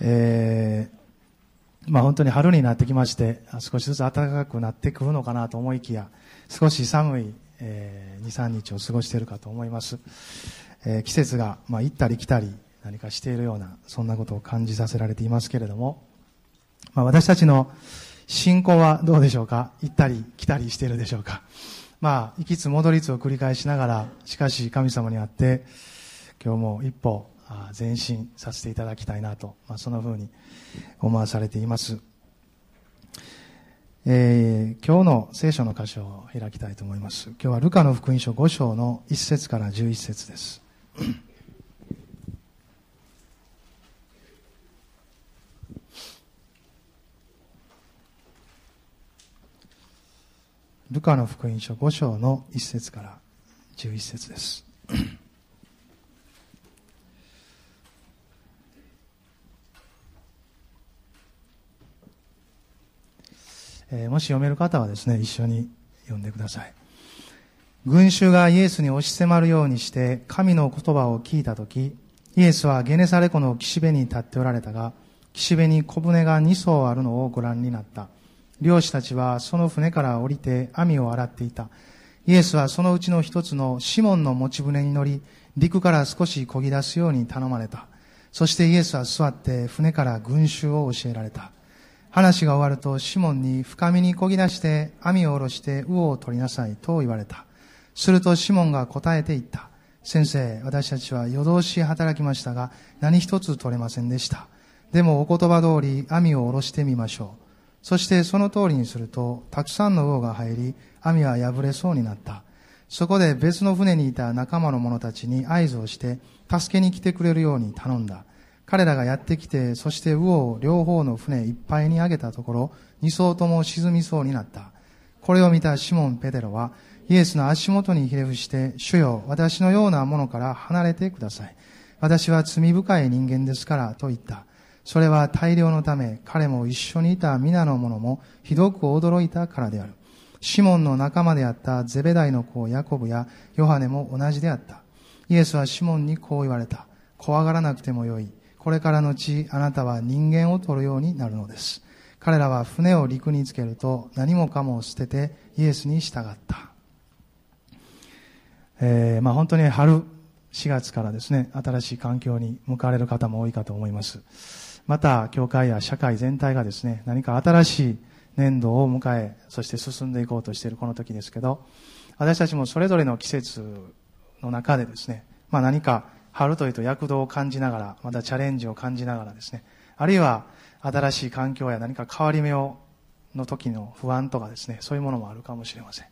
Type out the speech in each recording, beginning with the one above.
えー、まあ本当に春になってきまして、少しずつ暖かくなってくるのかなと思いきや、少し寒い、えー、2、3日を過ごしているかと思います。えー、季節が、まあ行ったり来たり何かしているような、そんなことを感じさせられていますけれども、まあ私たちの信仰はどうでしょうか？行ったり来たりしているでしょうか？まあ、行きつ戻りつを繰り返しながら、しかし神様にあって、今日も一歩前進させていただきたいなと、まあ、そんな風に思わされています。えー、今日の聖書の箇所を開きたいと思います。今日はルカの福音書5章の1節から11節です。ルカの福音書5章の1節から11節です。えー、もし読める方はですね、一緒に読んでください。群衆がイエスに押し迫るようにして神の言葉を聞いたとき、イエスはゲネサレ湖の岸辺に立っておられたが、岸辺に小舟が2艘あるのをご覧になった。漁師たちはその船から降りて網を洗っていた。イエスはそのうちの一つのシモンの持ち船に乗り、陸から少し漕ぎ出すように頼まれた。そしてイエスは座って船から群衆を教えられた。話が終わるとシモンに深みに漕ぎ出して網を下ろして魚を取りなさいと言われた。するとシモンが答えて言った。先生、私たちは夜通し働きましたが何一つ取れませんでした。でもお言葉通り網を下ろしてみましょう。そしてその通りにするとたくさんの魚が入り網は破れそうになった。そこで別の船にいた仲間の者たちに合図をして助けに来てくれるように頼んだ。彼らがやってきて、そして魚を両方の船いっぱいに上げたところ、二艘とも沈みそうになった。これを見たシモン・ペテロは、イエスの足元にひれ伏して、主よ、私のようなものから離れてください。私は罪深い人間ですから、と言った。それは大量のため、彼も一緒にいた皆の者もひどく驚いたからである。シモンの仲間であったゼベダイの子ヤコブやヨハネも同じであった。イエスはシモンにこう言われた。怖がらなくてもよい。これからのち、あなたは人間を取るようになるのです。彼らは船を陸につけると何もかも捨ててイエスに従った。えー、まあ本当に春4月からですね、新しい環境に向かわれる方も多いかと思います。また、教会や社会全体がですね、何か新しい年度を迎え、そして進んでいこうとしているこの時ですけど、私たちもそれぞれの季節の中でですね、まあ何か春というと躍動を感じながら、またチャレンジを感じながらですね、あるいは新しい環境や何か変わり目をの時の不安とかですね、そういうものもあるかもしれません。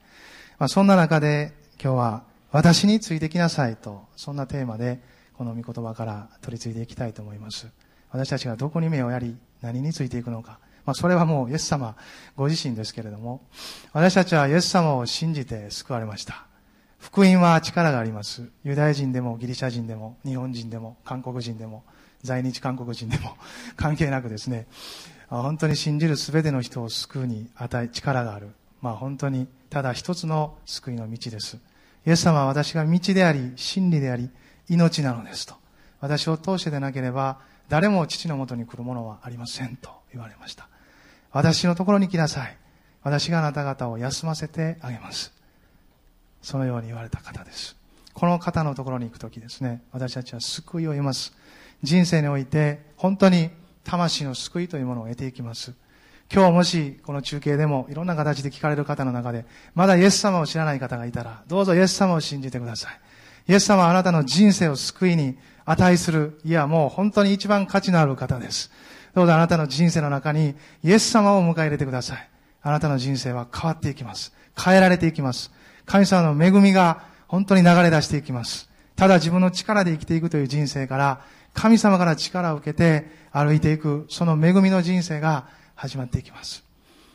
まあ、そんな中で今日は私についてきなさいと、そんなテーマでこの御言葉から取り継いでいきたいと思います。私たちがどこに目をやり、何についていくのか。まあ、それはもうイエス様ご自身ですけれども、私たちはイエス様を信じて救われました。福音は力があります。ユダヤ人でもギリシャ人でも日本人でも韓国人でも在日韓国人でも 関係なくですね、本当に信じる全ての人を救うに与え、力がある。まあ本当にただ一つの救いの道です。イエス様は私が道であり、真理であり、命なのですと。私を通してでなければ、誰も父のもとに来るものはありませんと言われました。私のところに来なさい。私があなた方を休ませてあげます。そのように言われた方です。この方のところに行くときですね、私たちは救いを得ます。人生において本当に魂の救いというものを得ていきます。今日もしこの中継でもいろんな形で聞かれる方の中で、まだイエス様を知らない方がいたら、どうぞイエス様を信じてください。イエス様はあなたの人生を救いに値する、いやもう本当に一番価値のある方です。どうぞあなたの人生の中にイエス様を迎え入れてください。あなたの人生は変わっていきます。変えられていきます。神様の恵みが本当に流れ出していきます。ただ自分の力で生きていくという人生から、神様から力を受けて歩いていく、その恵みの人生が始まっていきます。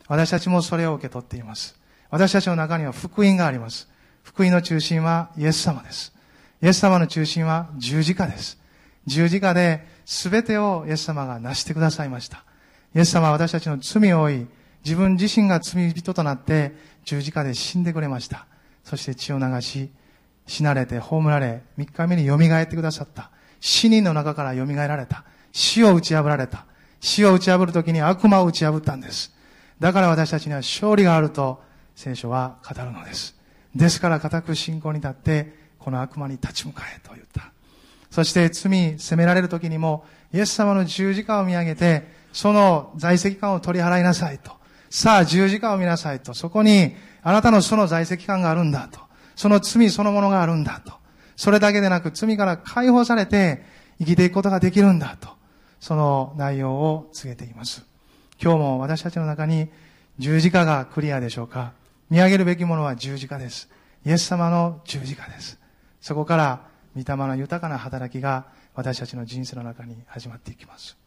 私たちもそれを受け取っています。私たちの中には福音があります。福音の中心はイエス様です。イエス様の中心は十字架です。十字架で全てをイエス様が成してくださいました。イエス様は私たちの罪を負い、自分自身が罪人となって十字架で死んでくれました。そして血を流し、死なれて葬られ、三日目に蘇ってくださった。死人の中から蘇られた。死を打ち破られた。死を打ち破るときに悪魔を打ち破ったんです。だから私たちには勝利があると聖書は語るのです。ですから固く信仰に立って、この悪魔に立ち向かえと言った。そして罪、責められる時にも、イエス様の十字架を見上げて、その在籍感を取り払いなさいと。さあ、十字架を見なさいと。そこに、あなたのその在籍感があるんだと。その罪そのものがあるんだと。それだけでなく、罪から解放されて、生きていくことができるんだと。その内容を告げています。今日も私たちの中に十字架がクリアでしょうか見上げるべきものは十字架です。イエス様の十字架です。そこから、御霊の豊かな働きが私たちの人生の中に始まっていきます。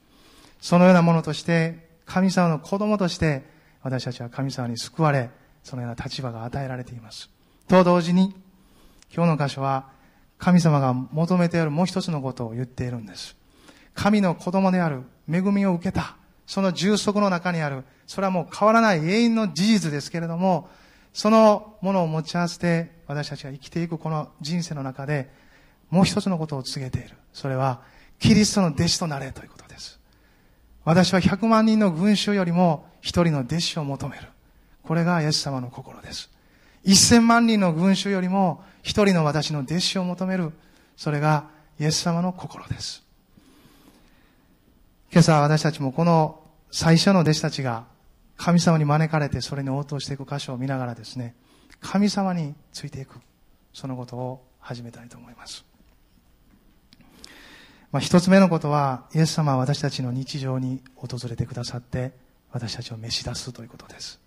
そのようなものとして、神様の子供として、私たちは神様に救われ、そのような立場が与えられています。と同時に、今日の箇所は、神様が求めているもう一つのことを言っているんです。神の子供である恵みを受けた、その充足の中にある、それはもう変わらない永遠の事実ですけれども、そのものを持ち合わせて私たちが生きていくこの人生の中でもう一つのことを告げている。それはキリストの弟子となれということです。私は100万人の群衆よりも一人の弟子を求める。これがイエス様の心です。1000万人の群衆よりも一人の私の弟子を求める。それがイエス様の心です。今朝私たちもこの最初の弟子たちが神様に招かれてそれに応答していく箇所を見ながらですね、神様についていく、そのことを始めたいと思います。まあ、一つ目のことは、イエス様は私たちの日常に訪れてくださって、私たちを召し出すということです。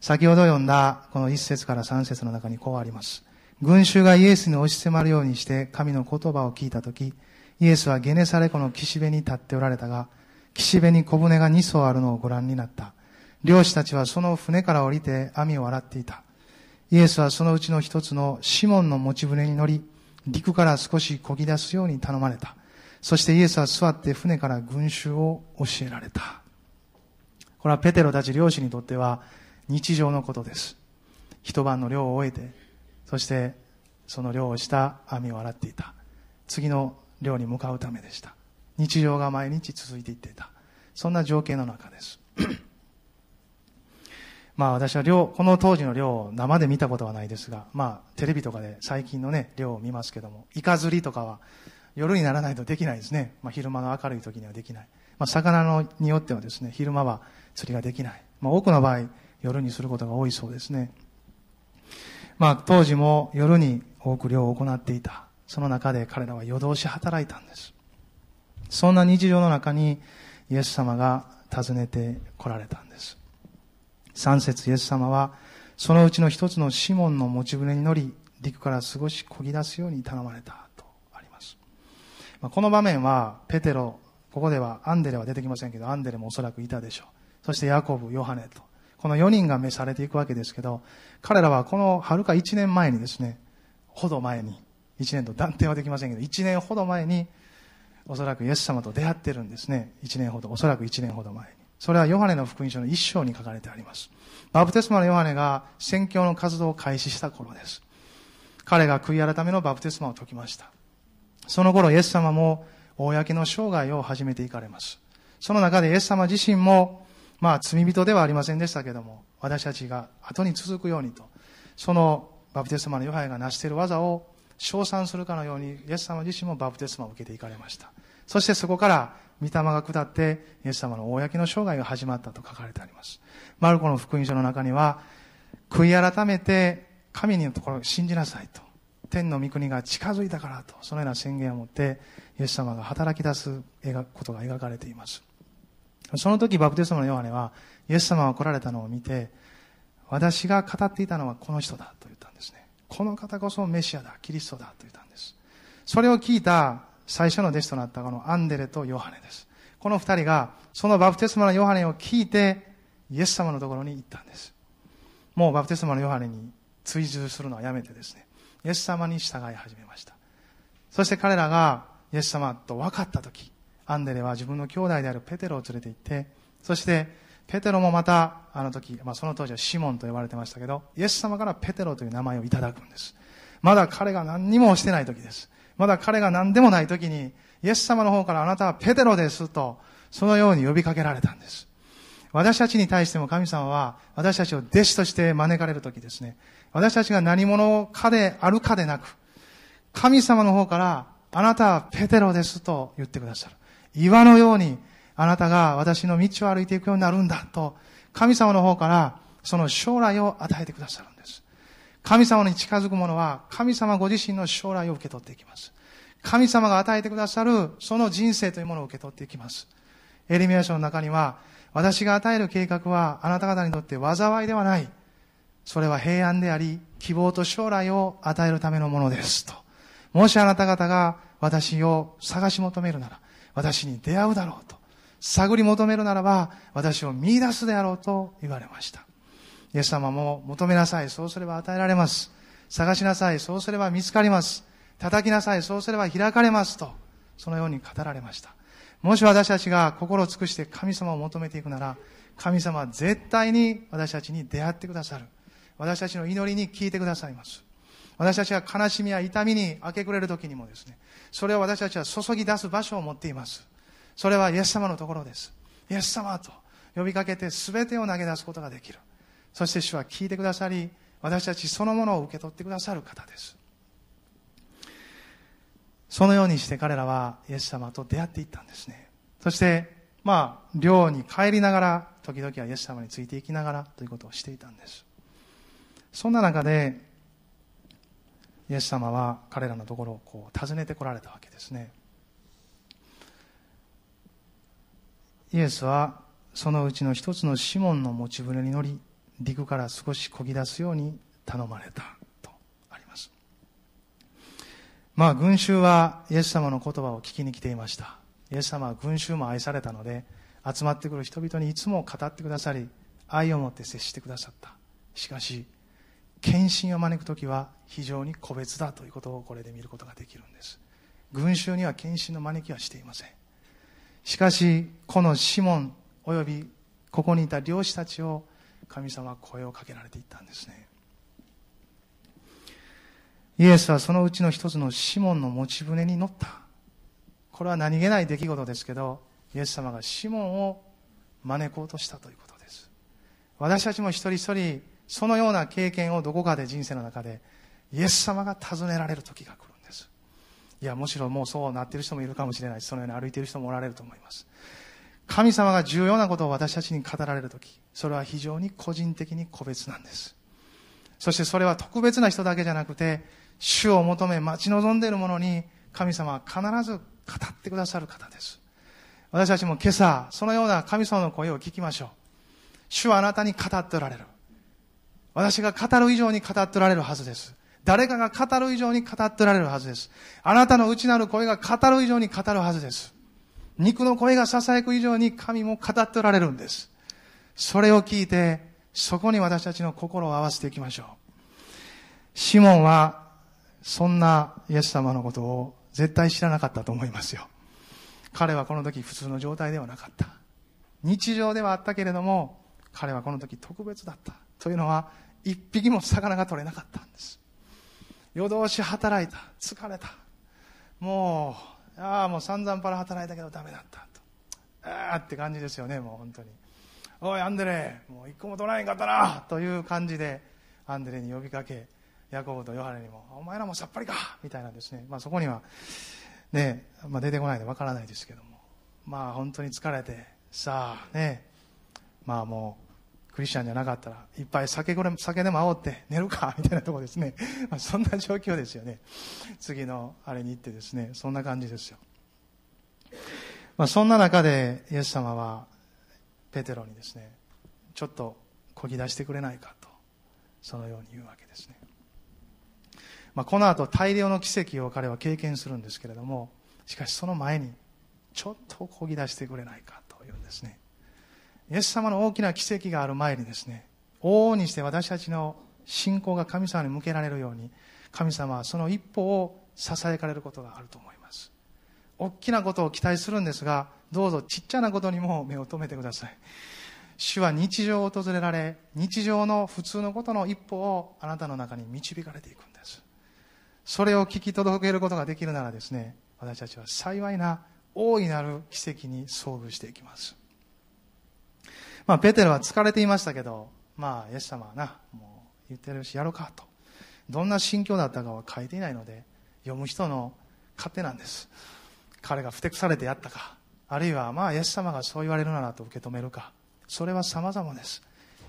先ほど読んだこの一節から三節の中にこうあります。群衆がイエスに押し迫るようにして神の言葉を聞いたとき、イエスはゲネサレ湖の岸辺に立っておられたが、岸辺に小舟が2艘あるのをご覧になった。漁師たちはその船から降りて網を洗っていた。イエスはそのうちの一つのシモンの持ち船に乗り、陸から少し漕ぎ出すように頼まれた。そしてイエスは座って船から群衆を教えられた。これはペテロたち漁師にとっては日常のことです。一晩の漁を終えて、そしてその漁をした網を洗っていた。次の漁に向かうためでした。日常が毎日続いていっていた。そんな情景の中です。まあ私は漁、この当時の漁を生で見たことはないですが、まあテレビとかで最近のね、漁を見ますけども、イカ釣りとかは夜にならないとできないですね。まあ昼間の明るい時にはできない。まあ魚のによってはですね、昼間は釣りができない。まあ多くの場合、夜にすることが多いそうですね。まあ当時も夜に多く漁を行っていた。その中で彼らは夜通し働いたんです。そんな日常の中にイエス様が訪ねて来られたんです。三節イエス様はそのうちの一つのシモンの持ち船に乗り陸から少し漕ぎ出すように頼まれたとあります。まあ、この場面はペテロ、ここではアンデレは出てきませんけど、アンデレもおそらくいたでしょう。そしてヤコブ、ヨハネと、この4人が召されていくわけですけど、彼らはこのはるか1年前にですね、ほど前に、1年と断定はできませんけど、1年ほど前におそらくイエス様と出会ってるんですね。1年ほど、おそらく1年ほど前に。それはヨハネの福音書の一章に書かれてあります。バプテスマのヨハネが宣教の活動を開始した頃です。彼が悔い改めのバプテスマを解きました。その頃イエス様も公の生涯を始めていかれます。その中でイエス様自身も、まあ罪人ではありませんでしたけども、私たちが後に続くようにと、そのバプテスマのヨハネが成している技を称賛するかのように、イエス様自身もバプテスマを受けていかれました。そしてそこから、御霊が下って、イエス様の公の生涯が始まったと書かれてあります。マルコの福音書の中には、悔い改めて、神のところを信じなさいと。天の御国が近づいたからと、そのような宣言を持って、イエス様が働き出すことが描かれています。その時、バプテスマのヨハネは、イエス様が来られたのを見て、私が語っていたのはこの人だと言ったんですね。この方こそメシアだ、キリストだと言ったんです。それを聞いた最初の弟子となったこのアンデレとヨハネです。この二人が、そのバプテスマのヨハネを聞いて、イエス様のところに行ったんです。もうバプテスマのヨハネに追従するのはやめてですね、イエス様に従い始めました。そして彼らがイエス様と分かったとき、アンデレは自分の兄弟であるペテロを連れて行って、そしてペテロもまた、あの時、まあ、その当時はシモンと呼ばれてましたけど、イエス様からペテロという名前をいただくんです。まだ彼が何にもしてない時です。まだ彼が何でもない時に、イエス様の方からあなたはペテロですと、そのように呼びかけられたんです。私たちに対しても神様は、私たちを弟子として招かれるときですね、私たちが何者かであるかでなく、神様の方から、あなたはペテロですと言ってくださる。岩のように、あなたが私の道を歩いていくようになるんだと、神様の方から、その将来を与えてくださるんです。神様に近づく者は、神様ご自身の将来を受け取っていきます。神様が与えてくださる、その人生というものを受け取っていきます。エレミア書の中には、私が与える計画はあなた方にとって災いではない。それは平安であり、希望と将来を与えるためのものです。と。もしあなた方が私を探し求めるなら、私に出会うだろうと。探り求めるならば、私を見出すであろうと言われました。イエス様も求めなさい。そうすれば与えられます。探しなさい。そうすれば見つかります。叩きなさい。そうすれば開かれます。と。そのように語られました。もし私たちが心を尽くして神様を求めていくなら、神様は絶対に私たちに出会ってくださる。私たちの祈りに聞いてくださいます。私たちが悲しみや痛みに明け暮れる時にもですね、それを私たちは注ぎ出す場所を持っています。それはイエス様のところです。イエス様と呼びかけて全てを投げ出すことができる。そして主は聞いてくださり、私たちそのものを受け取ってくださる方です。そのようにして彼らはイエス様と出会っていったんですね。そして、まあ、寮に帰りながら、時々はイエス様についていきながらということをしていたんです。そんな中で、イエス様は彼らのところをこう訪ねてこられたわけですね。イエスはそのうちの一つのシモンの持ち船に乗り、陸から少し漕ぎ出すように頼まれたとあります。まあ、群衆はイエス様の言葉を聞きに来ていました。イエス様は群衆も愛されたので、集まってくる人々にいつも語ってくださり、愛を持って接してくださった。しかし、献身を招く時は非常に個別だということをこれで見ることができるんです。群衆には献身の招きはしていません。しかし、このシモン及びここにいた漁師たちを神様は声をかけられていったんですね。イエスはそのうちの一つのシモンの持ち船に乗った。これは何気ない出来事ですけど、イエス様がシモンを招こうとしたということです。私たちも一人一人、そのような経験をどこかで人生の中で、イエス様が尋ねられる時が来るんです。いや、むしろもうそうなっている人もいるかもしれないし、そのように歩いている人もおられると思います。神様が重要なことを私たちに語られる時、それは非常に個人的に個別なんです。そしてそれは特別な人だけじゃなくて、主を求め待ち望んでいる者に神様は必ず語ってくださる方です。私たちも今朝、そのような神様の声を聞きましょう。主はあなたに語っておられる。私が語る以上に語っておられるはずです。誰かが語る以上に語っておられるはずです。あなたの内なる声が語る以上に語るはずです。肉の声が囁く以上に神も語っておられるんです。それを聞いて、そこに私たちの心を合わせていきましょう。シモンはそんなイエス様のことを絶対知らなかったと思いますよ。彼はこの時普通の状態ではなかった。日常ではあったけれども、彼はこの時特別だった。というのは、一匹も魚が取れなかったんです。夜通し働いた。疲れた。もう、ああ、もう散々パラ働いたけどダメだったと。ああって感じですよね、もう本当に。おい、アンデレ、もう一個も取らへんかったなという感じで、アンデレに呼びかけ、ヤコブとヨハネにも、お前らもさっぱりかみたいなですね、まあ、そこには、ね、まあ、出てこないでわからないですけども、まあ本当に疲れて、さあね、まあもう、クリスチャンじゃなかったら、いっぱい酒酒でも煽って寝るか みたいなところですね。まあ、そんな状況ですよね。次のあれに行ってですね、そんな感じですよ。まあ、そんな中で、イエス様は、ペテロにですね、ちょっとこぎ出してくれないかと、そのように言うわけですね。まあ、この後大量の奇跡を彼は経験するんですけれどもしかしその前にちょっとこぎ出してくれないかというんですねイエス様の大きな奇跡がある前にですね往々にして私たちの信仰が神様に向けられるように神様はその一歩を支えかれることがあると思います。大きなことを期待するんですがどうぞちっちゃなことにも目を留めてください。主は日常を訪れられ日常の普通のことの一歩をあなたの中に導かれていくんです。それを聞き届けることができるならですね、私たちは幸いな大いなる奇跡に遭遇していきます。まあペテロは疲れていましたけどまあイエス様はなもう言ってるしやろうかと。どんな心境だったかは書いていないので読む人の勝手なんです。彼がふてくされてやったか。あるいはまあイエス様がそう言われるならと受け止めるか。それは様々です。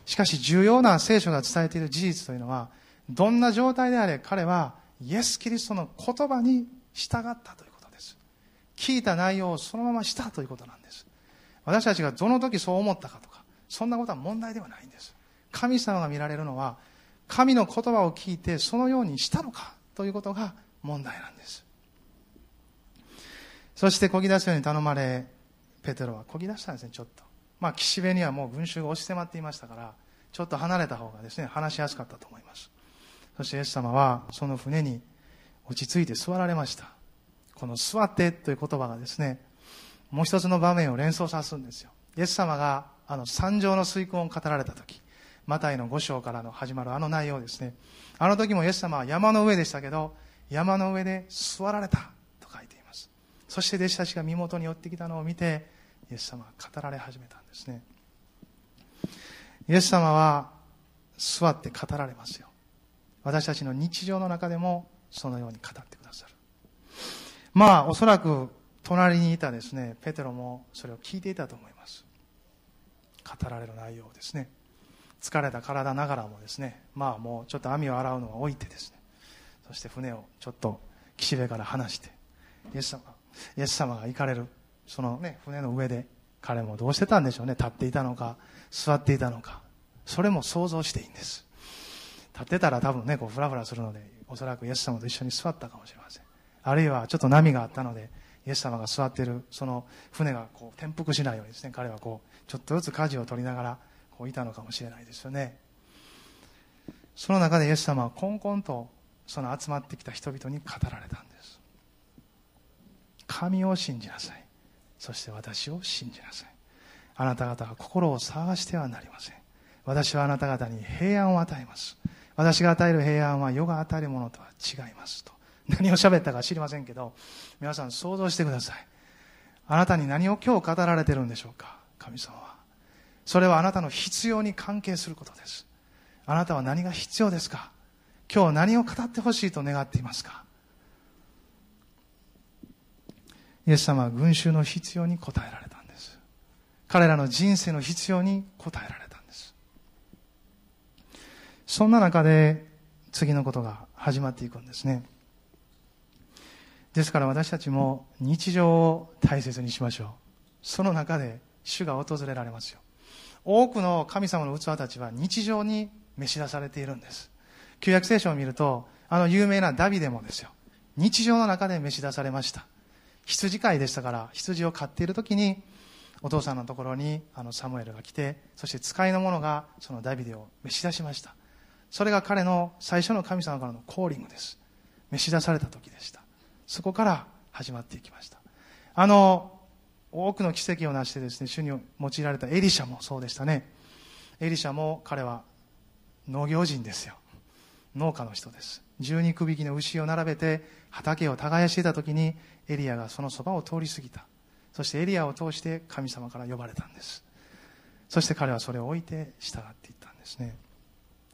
しかし重要な聖書が伝えている事実というのはどんな状態であれ彼はイエス・キリストの言葉に従ったということです。聞いた内容をそのまましたということなんです。私たちがどの時そう思ったかと。そんなことは問題ではないんです。神様が見られるのは神の言葉を聞いてそのようにしたのかということが問題なんです。そしてこぎ出すように頼まれペテロはこぎ出したんですねちょっと。まあ岸辺にはもう群衆が押し迫っていましたからちょっと離れた方がですね話しやすかったと思います。そしてイエス様はその船に落ち着いて座られました。この座ってという言葉がですねもう一つの場面を連想さすんですよ。イエス様があの山上の水訓を語られた時マタイの5章からの始まるあの内容ですね。あの時もイエス様は山の上でしたけど山の上で座られたと書いています。そして弟子たちが身元に寄ってきたのを見てイエス様は語られ始めたんですね。イエス様は座って語られますよ。私たちの日常の中でもそのように語ってくださる。まあおそらく隣にいたですねペテロもそれを聞いていたと思います。語られる内容ですね。疲れた体ながらもですねまあもうちょっと網を洗うのは置いてですね。そして船をちょっと岸辺から離してイエス様イエス様が行かれるそのね船の上で彼もどうしてたんでしょうね。立っていたのか座っていたのか。それも想像していいんです。立ってたら多分ねこうフラフラするのでおそらくイエス様と一緒に座ったかもしれません。あるいはちょっと波があったのでイエス様が座っているその船がこう転覆しないようにですね。彼はこうちょっとずつ舵を取りながらこういたのかもしれないですよね。その中でイエス様はこんこんとその集まってきた人々に語られたんです。神を信じなさい。そして私を信じなさい。あなた方は心を探してはなりません。私はあなた方に平安を与えます。私が与える平安は世が与えるものとは違いますと。何を喋ったか知りませんけど皆さん想像してください。あなたに何を今日語られてるんでしょうか？神様は。それはあなたの必要に関係することです。あなたは何が必要ですか？今日何を語ってほしいと願っていますか？イエス様は群衆の必要に応えられたんです。彼らの人生の必要に応えられたんです。そんな中で次のことが始まっていくんですね。ですから私たちも日常を大切にしましょう。その中で主が訪れられますよ。多くの神様の器たちは日常に召し出されているんです。旧約聖書を見るとあの有名なダビデもですよ。日常の中で召し出されました。羊飼いでしたから羊を飼っている時にお父さんのところにあのサムエルが来てそして使いの者がそのダビデを召し出しました。それが彼の最初の神様からのコーリングです。召し出された時でした。そこから始まっていきました。あの多くの奇跡を成してですね主に用いられたエリシャもそうでしたね。エリシャも彼は農業人ですよ。農家の人です。12区引きの牛を並べて畑を耕していた時にエリアがそのそばを通り過ぎた。そしてエリアを通して神様から呼ばれたんです。そして彼はそれを置いて従っていったんですね。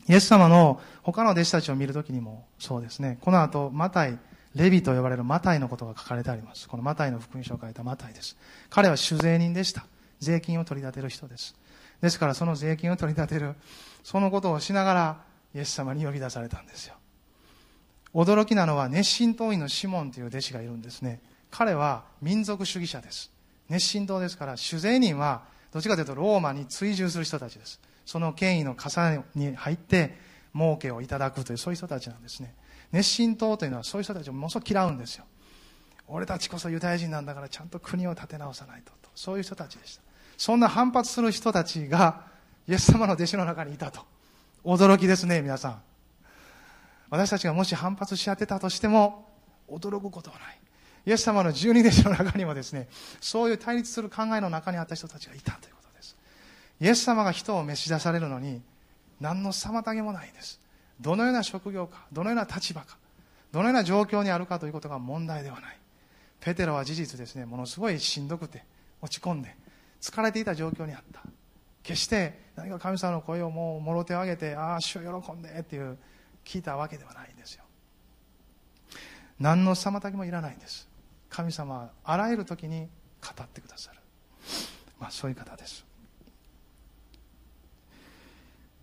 イエス様の他の弟子たちを見るときにもそうですね。この後マタイレビと呼ばれるマタイのことが書かれてあります。このマタイの福音書を書いたマタイです。彼は酒税人でした。税金を取り立てる人です。ですからその税金を取り立てるそのことをしながらイエス様に呼び出されたんですよ。驚きなのは熱心党員のシモンという弟子がいるんですね。彼は民族主義者です。熱心党ですから酒税人はどっちかというとローマに追従する人たちです。その権威の傘に入って儲けをいただくというそういう人たちなんですね。熱心党というのはそういう人たちをものすごく嫌うんですよ。俺たちこそユダヤ人なんだからちゃんと国を立て直さないとと。そういう人たちでした。そんな反発する人たちがイエス様の弟子の中にいたと。驚きですね皆さん。私たちがもし反発し合ってたとしても驚くことはない。イエス様の十二弟子の中にもですねそういう対立する考えの中にあった人たちがいたということです。イエス様が人を召し出されるのに何の妨げもないんです。どのような職業かどのような立場かどのような状況にあるかということが問題ではない。ペテロは事実ですねものすごいしんどくて落ち込んで疲れていた状況にあった。決して何か神様の声をもうもろ手を挙げてああ主を喜んでっていう聞いたわけではないんですよ。何の妨げもいらないんです。神様はあらゆる時に語ってくださる、まあ、そういう方です。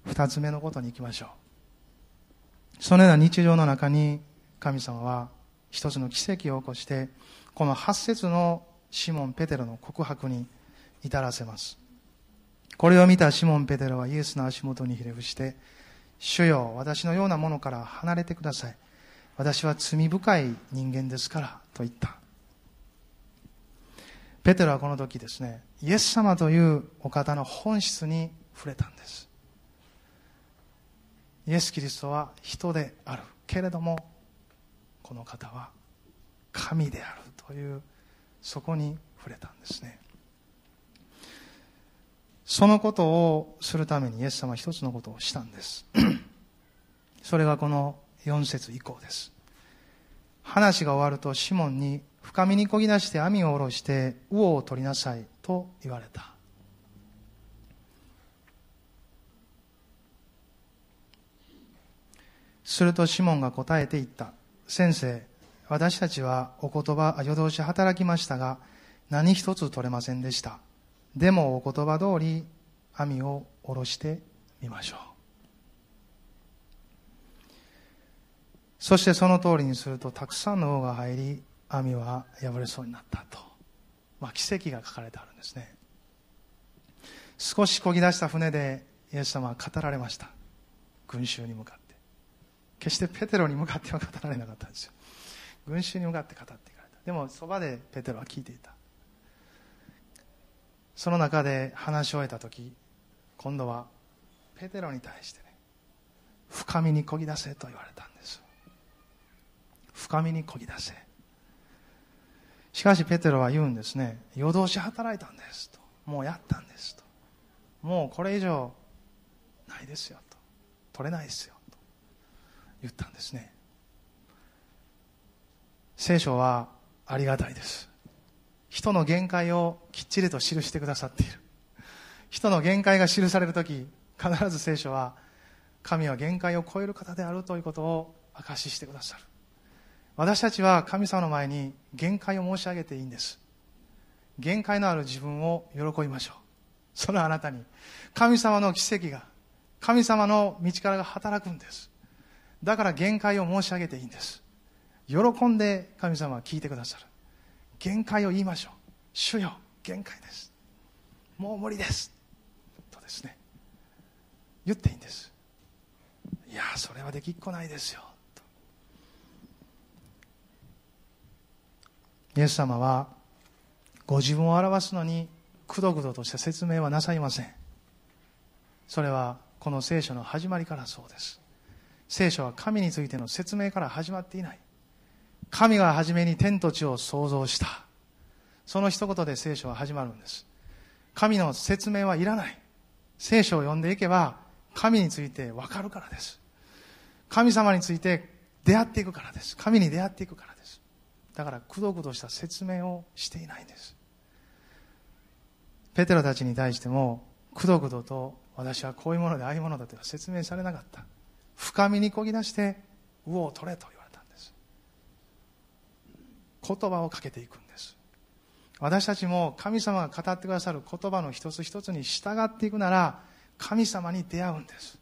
二つ目のことに行きましょう。そのような日常の中に神様は一つの奇跡を起こしてこの八節のシモン・ペテロの告白に至らせます。これを見たシモン・ペテロはイエスの足元にひれ伏して主よ私のようなものから離れてください。私は罪深い人間ですからと言った。ペテロはこの時ですねイエス様というお方の本質に触れたんです。イエス・キリストは人であるけれどもこの方は神であるというそこに触れたんですね。そのことをするためにイエス様は一つのことをしたんです。それがこの4節以降です。話が終わるとシモンに深みにこぎ出して網を下ろして魚を取りなさいと言われた。するとシモンが答えて言った。先生私たちはお言葉夜通し働きましたが何一つ取れませんでした。でもお言葉通り網を下ろしてみましょう。そしてその通りにするとたくさんの魚が入り網は破れそうになったと、まあ、奇跡が書かれてあるんですね。少し漕ぎ出した船でイエス様は語られました。群衆に向かって。決してペテロに向かっては語られなかったんですよ。群衆に向かって語っていかれた。でもそばでペテロは聞いていた。その中で話し終えた時今度はペテロに対してね深みにこぎ出せと言われたんです。深みにこぎ出せ。しかしペテロは言うんですね夜通し働いたんですと。もうやったんですと。もうこれ以上ないですよと。取れないですよ。言ったんですね。聖書はありがたいです。人の限界をきっちりと記してくださっている。人の限界が記される時必ず聖書は神は限界を超える方であるということを証ししてくださる。私たちは神様の前に限界を申し上げていいんです。限界のある自分を喜びましょう。そのあなたに。神様の奇跡が神様の道からが働くんです。だから限界を申し上げていいんです。喜んで神様は聞いてくださる。限界を言いましょう。主よ限界です。もう無理です。とですね言っていいんです。いやそれはできっこないですよ。と。イエス様はご自分を表すのにくどくどとした説明はなさいません。それはこの聖書の始まりからそうです。聖書は神についての説明から始まっていない。神が初めに天と地を創造した。その一言で聖書は始まるんです。神の説明はいらない。聖書を読んでいけば神について分かるからです。神様について出会っていくからです。神に出会っていくからです。だからくどくどした説明をしていないんです。ペテロたちに対してもくどくどと私はこういうものでああいうものだとは説明されなかった。深みにこぎ出して魚を取れと言われたんです。言葉をかけていくんです。私たちも神様が語ってくださる言葉の一つ一つに従っていくなら神様に出会うんです。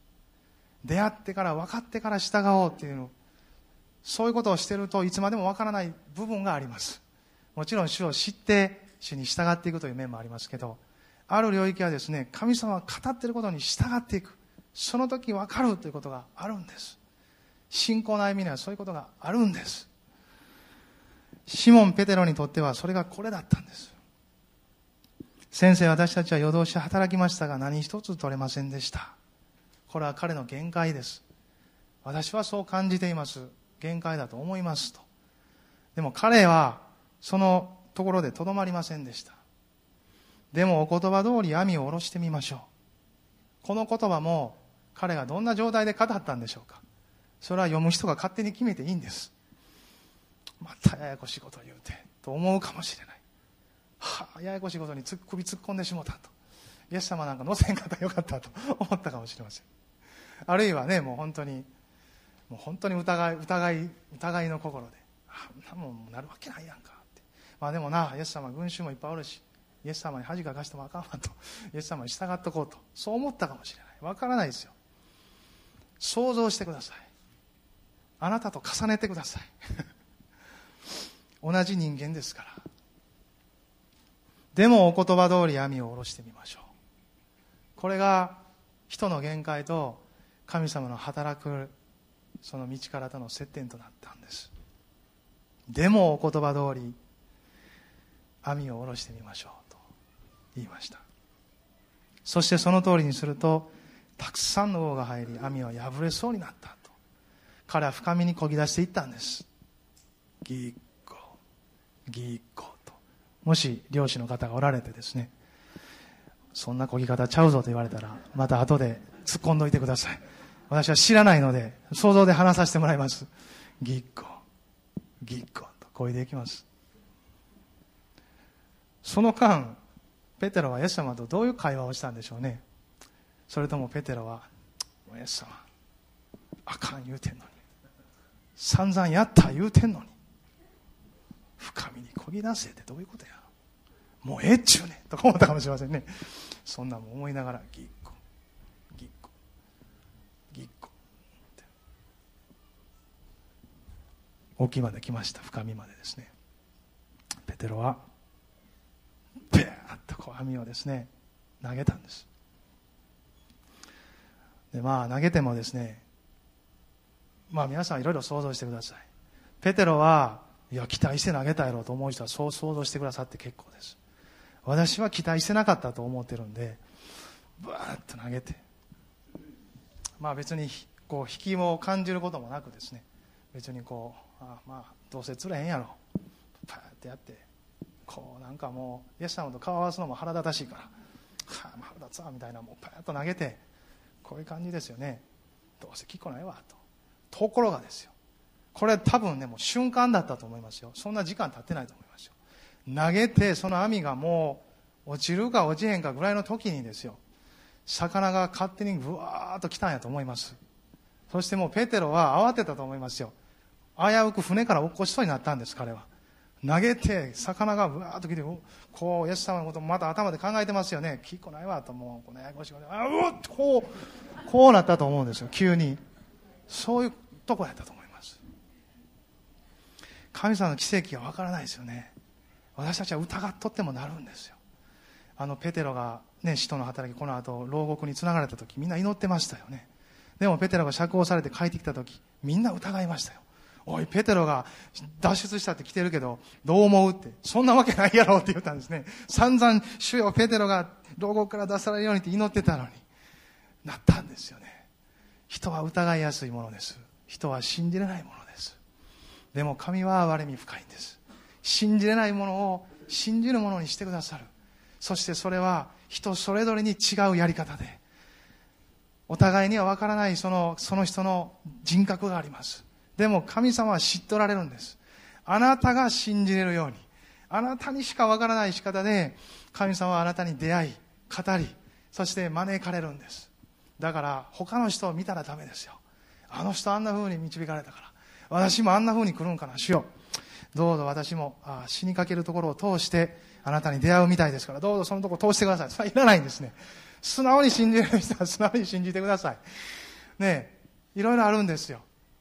出会ってから分かってから従おうっていうそういうことをしているといつまでも分からない部分があります。もちろん主を知って主に従っていくという面もありますけどある領域はですね神様が語っていることに従っていく。その時分かるということがあるんです。信仰の歩みにはそういうことがあるんです。シモン・ペテロにとってはそれがこれだったんです。先生私たちは夜通し働きましたが何一つ取れませんでした。これは彼の限界です。私はそう感じています。限界だと思いますと。でも彼はそのところでとどまりませんでした。でもお言葉通り網を下ろしてみましょう。この言葉も彼がどんな状態で語ったんでしょうか。それは読む人が勝手に決めていいんです。またややこしいことを言うてと思うかもしれない。はあややこしいことに首突っ込んでしもたと。イエス様なんか乗せんかったらよかったと思ったかもしれません。あるいはねもう本当にもう本当に疑い疑い疑いの心であんなもんなるわけないやんかって。まあでもなイエス様群衆もいっぱいおるしイエス様に恥かかしてもあかんわとイエス様に従っとこうとそう思ったかもしれない。わからないですよ。想像してください。あなたと重ねてください。同じ人間ですから。でもお言葉通り網を下ろしてみましょう。これが人の限界と神様の働くその道からとの接点となったんです。でもお言葉通り網を下ろしてみましょうと言いました。そしてその通りにするとたくさんの魚が入り網は破れそうになったと。彼は深みにこぎ出していったんです。ぎっこぎっこと。もし漁師の方がおられてですねそんなこぎ方ちゃうぞと言われたらまた後で突っ込んどいてください。私は知らないので想像で話させてもらいます。ぎっこぎっこと。こいでいきます。その間ペテロはイエス様とどういう会話をしたんでしょうねそれともペテロはイエス様あかん言うてんのに散々やった言うてんのに深みにこぎ出せってどういうことや？もうええっちゅうねとか思ったかもしれませんね。そんなも思いながらぎっこぎっこぎっこって。沖まで来ました深みまでですね。ペテロはペーッとこう網をですね投げたんです。でまあ投げてもですねまあ皆さんいろいろ想像してください。ペテロはいや期待して投げたやろうと思う人はそう想像してくださって結構です。私は期待してなかったと思ってるんでバーッと投げて。まあ別にこう引きも感じることもなくですね。別にこうあまあどうせ釣れへんやろ。パーッてやってこうなんかもうイエス様と顔合わすのも腹立たしいから、はあ、腹立つわみたいなもうパーッと投げてこういう感じですよね。どうせ聞こないわと。ところがですよ。これ多分ねもう瞬間だったと思いますよ。そんな時間経ってないと思いますよ。投げてその網がもう落ちるか落ちへんかぐらいの時にですよ。魚が勝手にぐわーっと来たんやと思います。そしてもうペテロは慌てたと思いますよ。危うく船から落っこしそうになったんです彼は。投げて魚がぶわーっと来てこうイエス様のことまた頭で考えてますよね。聞こないわともうこのややこしいことあうっこうこうなったと思うんですよ。急に。そういうとこやったと思います。神様の奇跡は分からないですよね。私たちは疑っとってもなるんですよ。あのペテロが、ね、使徒の働きこの後牢獄につながれた時みんな祈ってましたよね。でもペテロが釈放されて帰ってきた時みんな疑いましたよ。おいペテロが脱出したって来てるけどどう思うって。そんなわけないやろって言ったんですね。散々主よペテロが牢獄から出されるようにって祈ってたのに。なったんですよね。人は疑いやすいものです。人は信じれないものです。でも神は憐れみ深いんです。信じれないものを信じるものにしてくださる。そしてそれは人それぞれに違うやり方で。お互いには分からないそのその人の人格があります。でも神様は知っておられるんです。あなたが信じれるように。あなたにしか分からない仕方で神様はあなたに出会い語りそして招かれるんです。だから他の人を見たらダメですよ。あの人あんな風に導かれたから。私もあんな風に来るんかなしよ。うどうぞ私もあ死にかけるところを通してあなたに出会うみたいですから。どうぞそのところ通してください。それはいらないんですね。素直に信じる人は素直に信じてください。ねえいろいろあるんですよ。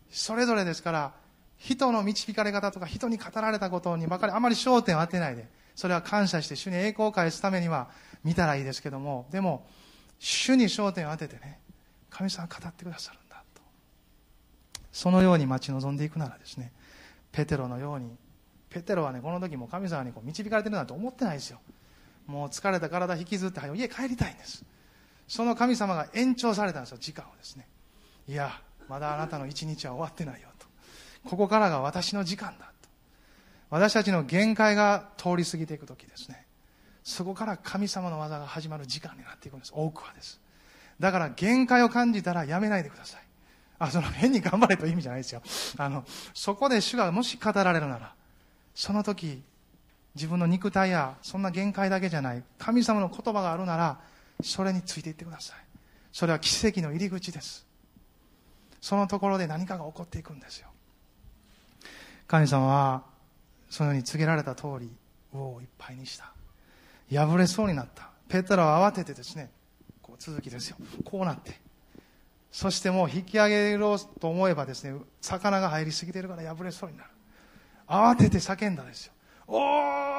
それぞれですから人の導かれ方とか人に語られたことにばかりあまり焦点を当てないでそれは感謝して主に栄光を返すためには見たらいいですけどもでも主に焦点を当ててね神様語ってくださるんだと。そのように待ち望んでいくならですねペテロのようにペテロはねこの時も神様にこう導かれてるなんて思ってないですよ。もう疲れた体引きずって家帰りたいんです。その神様が延長されたんですよ時間をですね。いやまだあなたの一日は終わってないよと。ここからが私の時間だと。私たちの限界が通り過ぎていく時ですね。そこから神様の技が始まる時間になっていくんです。多くはです。だから限界を感じたらやめないでください。あその変に頑張れという意味じゃないですよ。あのそこで主がもし語られるならその時自分の肉体やそんな限界だけじゃない神様の言葉があるならそれについていってください。それは奇跡の入り口です。そのところで何かが起こっていくんですよ。神様はそのように告げられた通り魚をいっぱいにした。破れそうになった。ペテロは慌ててですねこう続きですよ。こうなって。そしてもう引き上げろと思えばですね魚が入りすぎてるから破れそうになる。慌てて叫んだですよ。お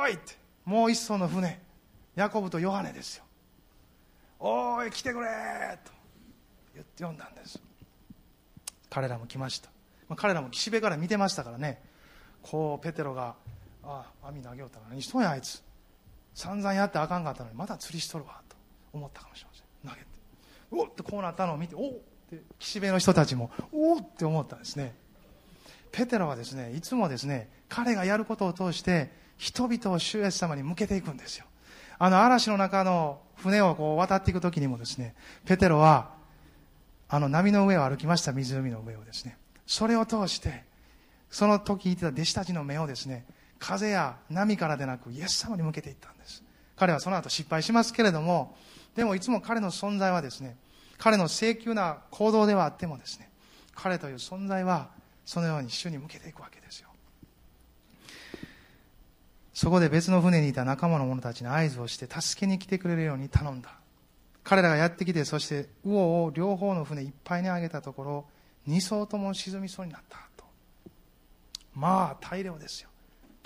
ーいって。もう一層の船ヤコブとヨハネですよ。おーい来てくれと言って呼んだんです。彼らも来ました、まあ、彼らも岸辺から見てましたからね。こうペテロが「ああ網投げようたら何しとんやあいつ散々やってあかんかったのにまだ釣りしとるわ」と思ったかもしれません。投げて。おっってこうなったのを見ておって岸辺の人たちもおっって思ったんですね。ペテロはですねいつもですね彼がやることを通して人々を主イエス様に向けていくんですよ。あの嵐の中の船をこう渡っていく時にもですねペテロはあの波の上を歩きました湖の上をですね。それを通してその時いてた弟子たちの目をですね風や波からでなくイエス様に向けていったんです。彼はその後失敗しますけれどもでもいつも彼の存在はですね彼の請求な行動ではあってもですね彼という存在はそのように主に向けていくわけですよ。そこで別の船にいた仲間の者たちに合図をして助けに来てくれるように頼んだ。彼らがやってきてそして魚を両方の船いっぱいにあげたところ2艘とも沈みそうになったと。まあ大量ですよ。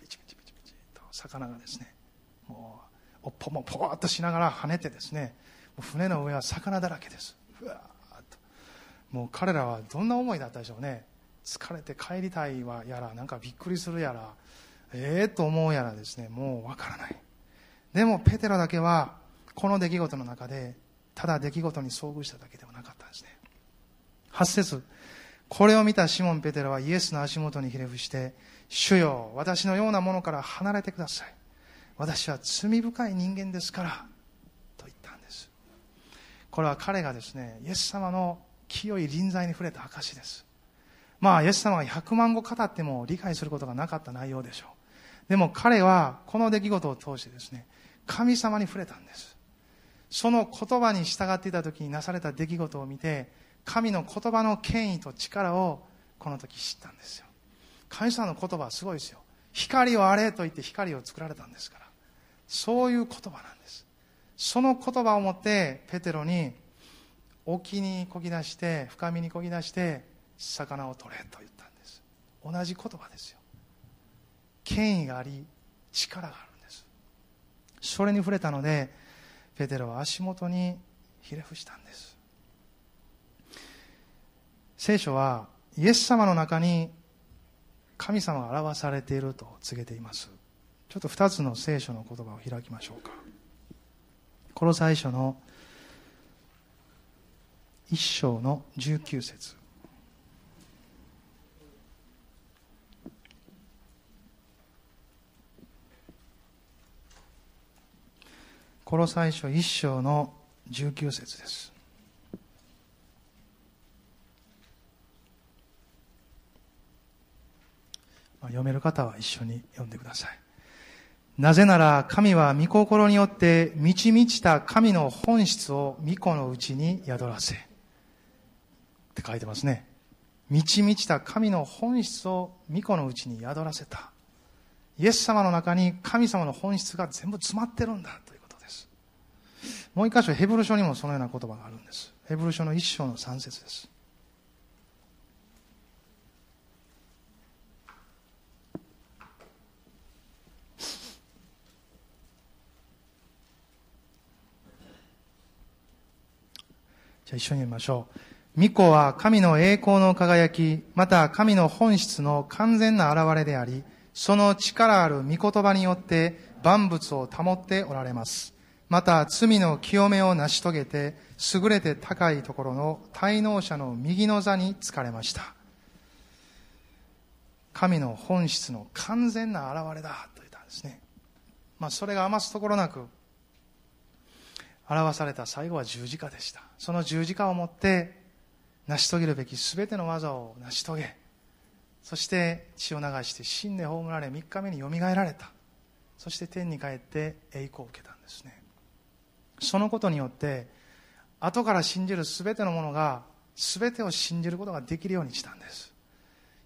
ピチピチピチピチと魚がですねもうおっぽもぽわっとしながら跳ねてですね船の上は魚だらけです。ふわっと。もう彼らはどんな思いだったでしょうね。疲れて帰りたいはやらなんかびっくりするやらええー、と思うやらですねもうわからない。でもペテロだけはこの出来事の中でただ出来事に遭遇しただけではなかったんですね。8節これを見たシモン・ペテロはイエスの足元にひれ伏して主よ私のようなものから離れてください。私は罪深い人間ですからと言ったんです。これは彼がですねイエス様の清い臨在に触れた証です。まあイエス様が100万語語っても理解することがなかった内容でしょう。でも彼はこの出来事を通してですね神様に触れたんです。その言葉に従っていた時になされた出来事を見て神の言葉の権威と力をこの時知ったんですよ。神様の言葉はすごいですよ。光をあれと言って光を作られたんですから。そういう言葉なんです。その言葉をもってペテロに沖にこぎ出して深みにこぎ出して魚を取れと言ったんです。同じ言葉ですよ。権威があり力があるんです。それに触れたのでペテロは足元にひれ伏したんです。聖書はイエス様の中に神様が表されていると告げています。ちょっと2つの聖書の言葉を開きましょうか。この最初の1章の19節。この最初1章の19節です読める方は一緒に読んでください。なぜなら神は御心によって満ち満ちた神の本質を御子のうちに宿らせ。って書いてますね。満ち満ちた神の本質を御子のうちに宿らせた。イエス様の中に神様の本質が全部詰まってるんだ。もう一箇所ヘブル書にもそのような言葉があるんです。ヘブル書の一章の三節です。じゃあ一緒に見ましょう。巫女は神の栄光の輝き、また神の本質の完全な現れであり、その力ある御言葉によって万物を保っておられます。また罪の清めを成し遂げて、優れて高いところの滞納者の右の座に疲れました。神の本質の完全な現れだと言ったんですね。まあ、それが余すところなく表された最後は十字架でしたその十字架をもって成し遂げるべき全ての技を成し遂げそして血を流して死んで葬られ3日目によみがえられたそして天に帰って栄光を受けたんですねそのことによって後から信じる全てのものが全てを信じることができるようにしたんです。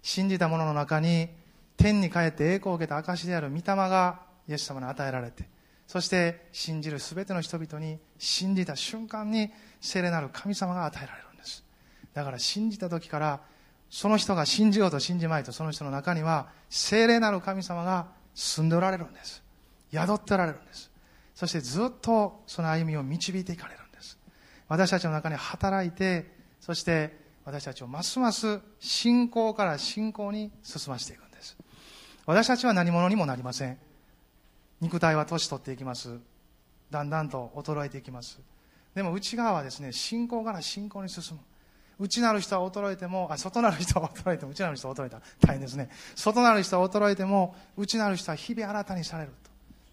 信じた者のの中に天に帰って栄光を受けた証である御霊がイエス様に与えられてそして信じる全ての人々に信じた瞬間に聖霊なる神様が与えられるんです。だから信じた時からその人が信じようと信じまいとその人の中には聖霊なる神様が住んでおられるんです。宿っておられるんです。そしてずっとその歩みを導いていかれるんです。私たちの中に働いてそして私たちをますます信仰から信仰に進ませていくんです。私たちは何者にもなりません。肉体は年取っていきます。だんだんと衰えていきます。でも内側はですね信仰から信仰に進む。内なる人は衰えてもあ外なる人は衰えても内なる人は衰えた。大変ですね。外なる人は衰えても内なる人は日々新たにされると。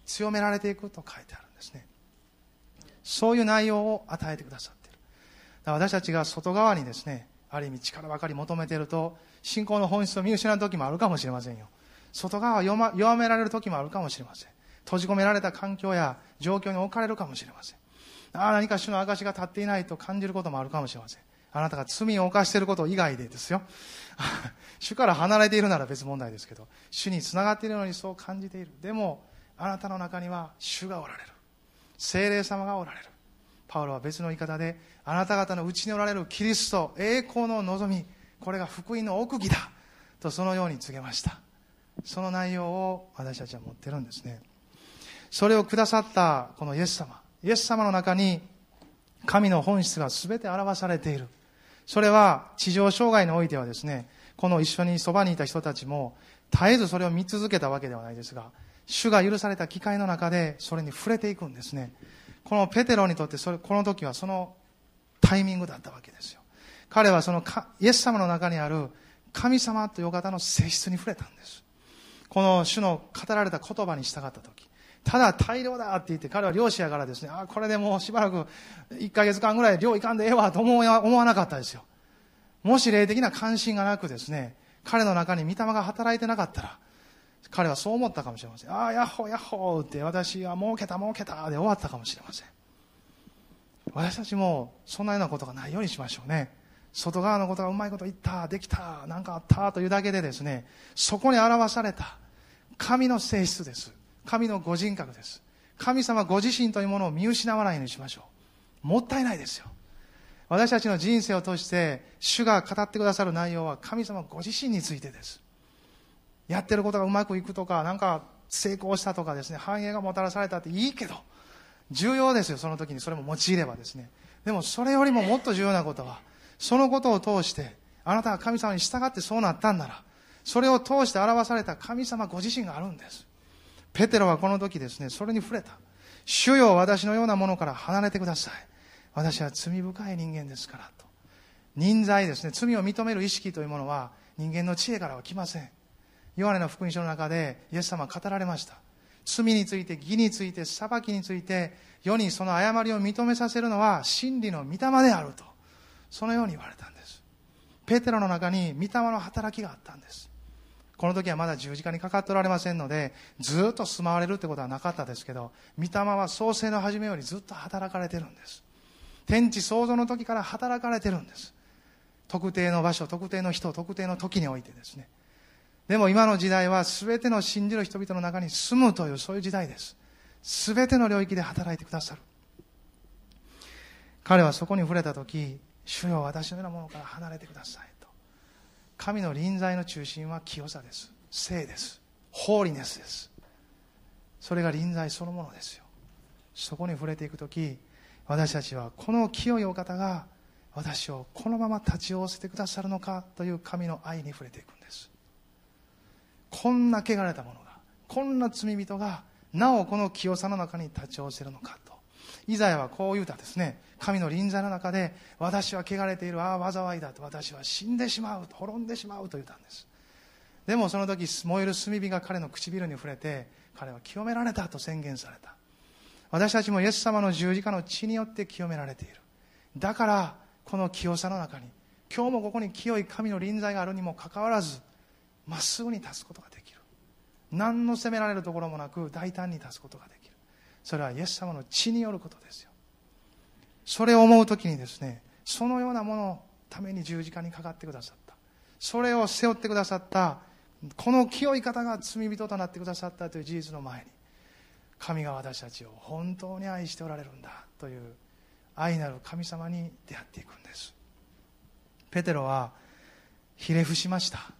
強められていくと書いてあるんですね。そういう内容を与えてくださっている。私たちが外側にですねある意味力ばかり求めていると信仰の本質を見失う時もあるかもしれませんよ。外側は弱弱められる時もあるかもしれません。閉じ込められた環境や状況に置かれるかもしれません。ああ何か主の証が立っていないと感じることもあるかもしれません。あなたが罪を犯していること以外でですよ。主から離れているなら別問題ですけど主につながっているのにそう感じている。でもあなたの中には主がおられる。精霊様がおられる。パウロは別の言い方であなた方のうちにおられるキリスト栄光の望みこれが福音の奥義だとそのように告げました。その内容を私たちは持ってるんですね。それをくださったこのイエス様。イエス様の中に神の本質が全て表されている。それは地上障害においてはですねこの一緒にそばにいた人たちも絶えずそれを見続けたわけではないですが主が許された機会の中でそれに触れていくんですね。このペテロにとってそれこの時はそのタイミングだったわけですよ。彼はそのイエス様の中にある神様という方の性質に触れたんです。この主の語られた言葉に従った時。ただ大量だって言って彼は漁師やからですねあこれでもうしばらく1ヶ月間ぐらい漁行かんでええわと思わなかったですよ。もし霊的な関心がなくですね彼の中に御霊が働いてなかったら彼はそう思ったかもしれません。ああヤッホーヤッホーって私は儲けた儲けたで終わったかもしれません。私たちもそんなようなことがないようにしましょうね。外側のことがうまいこと言ったできた何かあったというだけでですねそこに表された神の性質です。神のご人格です。神様ご自身というものを見失わないようにしましょう。もったいないですよ。私たちの人生を通して主が語ってくださる内容は神様ご自身についてです。やってることがうまくいくとかなんか成功したとかですね繁栄がもたらされたっていいけど重要ですよその時に。それも用いればですね。でもそれよりももっと重要なことはそのことを通してあなたが神様に従ってそうなったんならそれを通して表された神様ご自身があるんです。ペテロはこの時ですねそれに触れた。主よ私のようなものから離れてください。私は罪深い人間ですからと。人罪ですね罪を認める意識というものは人間の知恵からは来ません。ヨハネの福音書の中でイエス様は語られました。罪について義について裁きについて世にその誤りを認めさせるのは真理の御霊であると。そのように言われたんです。ペテロの中に御霊の働きがあったんです。この時はまだ十字架にかかっておられませんのでずっと住まわれるってことはなかったですけど御霊は創世の初めよりずっと働かれてるんです。天地創造の時から働かれてるんです。特定の場所特定の人特定の時においてですね。でも今の時代は全ての信じる人々の中に住むというそういう時代です。全ての領域で働いてくださる。彼はそこに触れた時主よ私のようなものから離れてくださいと。神の臨在の中心は清さです。聖です。ホーリネスです。それが臨在そのものですよ。そこに触れていく時私たちはこの清いお方が私をこのまま立ち寄せてくださるのかという神の愛に触れていくんです。こんな汚れたものがこんな罪人がなおこの清さの中に立ち寄せるのかと。イザヤはこう言うたですね。神の臨在の中で私は汚れているああ災いだと。私は死んでしまう滅んでしまうと言ったんです。でもその時燃える炭火が彼の唇に触れて彼は清められたと宣言された。私たちもイエス様の十字架の血によって清められている。だからこの清さの中に今日もここに清い神の臨在があるにもかかわらずまっすぐに立つことができる。何の責められるところもなく大胆に立つことができる。それはイエス様の血によることですよ。それを思う時にですねそのようなもののために十字架にかかってくださった。それを背負ってくださったこの清い方が罪人となってくださったという事実の前に神が私たちを本当に愛しておられるんだという愛なる神様に出会っていくんです。ペテロはひれ伏しました。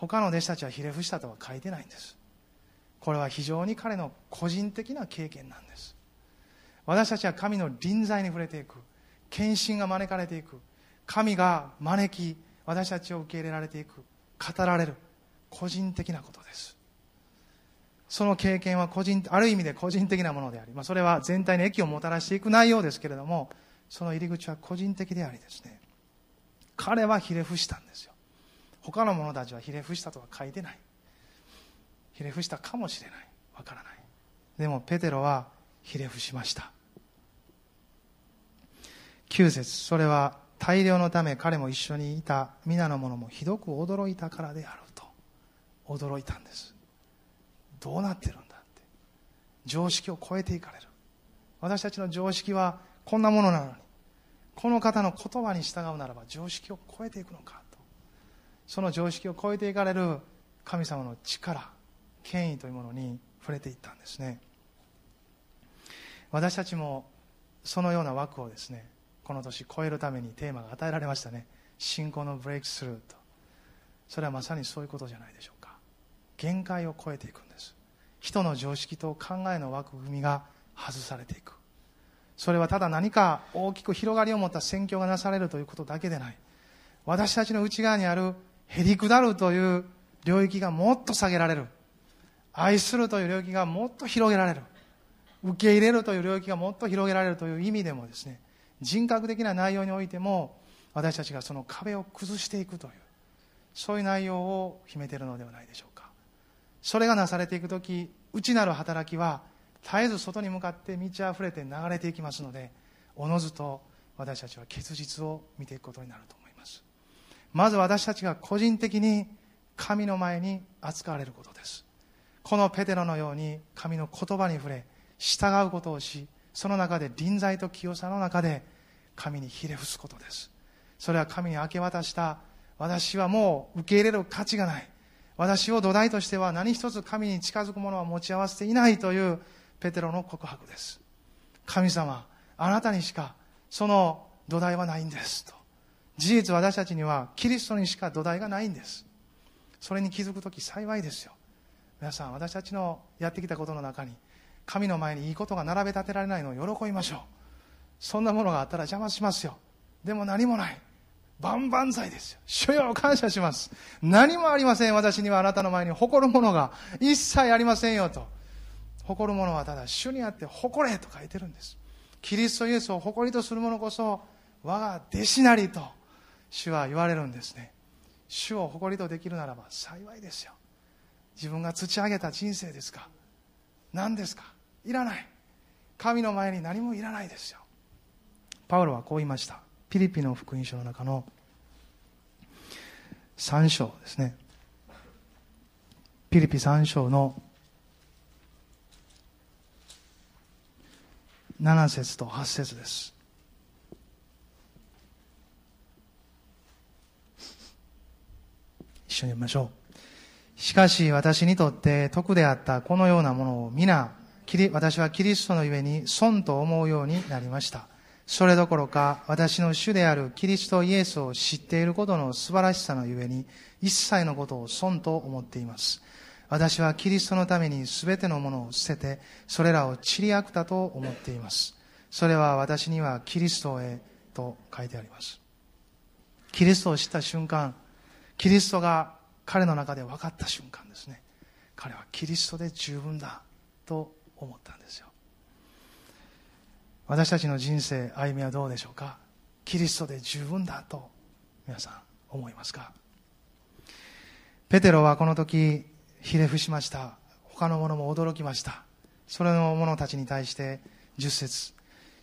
他の弟子たちはひれ伏したとは書いてないんです。これは非常に彼の個人的な経験なんです。私たちは神の臨在に触れていく。献身が招かれていく。神が招き私たちを受け入れられていく。語られる。個人的なことです。その経験は個人ある意味で個人的なものであり、まあ、それは全体に益をもたらしていく内容ですけれどもその入り口は個人的でありですね。彼はひれ伏したんですよ。他の者たちはひれ伏したとは書いてない。ひれ伏したかもしれない。わからない。でもペテロはひれ伏しました。9節それは大量のため彼も一緒にいた皆の者もひどく驚いたからであると。驚いたんです。どうなってるんだって。常識を超えていかれる。私たちの常識はこんなものなのに。この方の言葉に従うならば常識を超えていくのか。その常識を超えていかれる神様の力権威というものに触れていったんですね。私たちもそのような枠をですねこの年超えるためにテーマが与えられましたね。信仰のブレイクスルーと。それはまさにそういうことじゃないでしょうか。限界を超えていくんです。人の常識と考えの枠組みが外されていく。それはただ何か大きく広がりを持った宣教がなされるということだけでない。私たちの内側にあるへりくだるという領域がもっと下げられる。愛するという領域がもっと広げられる。受け入れるという領域がもっと広げられるという意味でもですね人格的な内容においても私たちがその壁を崩していくというそういう内容を秘めているのではないでしょうか。それがなされていく時内なる働きは絶えず外に向かって満ち溢れて流れていきますのでおのずと私たちは結実を見ていくことになると。まず私たちが個人的に神の前に扱われることです。このペテロのように神の言葉に触れ従うことをしその中で臨在と清さの中で神にひれ伏すことです。それは神に明け渡した。私はもう受け入れる価値がない。私を土台としては何一つ神に近づくものは持ち合わせていないというペテロの告白です。神様あなたにしかその土台はないんです。と事実私たちにはキリストにしか土台がないんです。それに気づく時幸いですよ。皆さん私たちのやってきたことの中に神の前にいいことが並べ立てられないのを喜びましょう。そんなものがあったら邪魔しますよ。でも何もない。万々歳ですよ。主よ感謝します。何もありません。私にはあなたの前に誇るものが一切ありませんよと。誇るものはただ主にあって誇れと書いてるんです。キリストイエスを誇りとする者こそ我が弟子なりと。主は言われるんですね。主を誇りとできるならば幸いですよ。自分が土上げた人生ですか。何ですか。いらない。神の前に何もいらないですよ。パウロはこう言いました。ピリピの福音書の中の3章ですね。ピリピ3章の7節と8節です。一緒に読みましょうしかし私にとって徳であったこのようなものを皆私はキリストのゆえに損と思うようになりましたそれどころか私の主であるキリストイエスを知っていることの素晴らしさのゆえに一切のことを損と思っています私はキリストのために全てのものを捨てて、それらを散りあくたと思っています。それは私にはキリストへと書いてあります。キリストを知った瞬間、キリストが彼の中で分かった瞬間ですね。彼はキリストで十分だと思ったんですよ。私たちの人生、歩みはどうでしょうか？キリストで十分だと皆さん思いますか？ペテロはこの時ひれ伏しました。他の者も驚きました。それの者たちに対して10節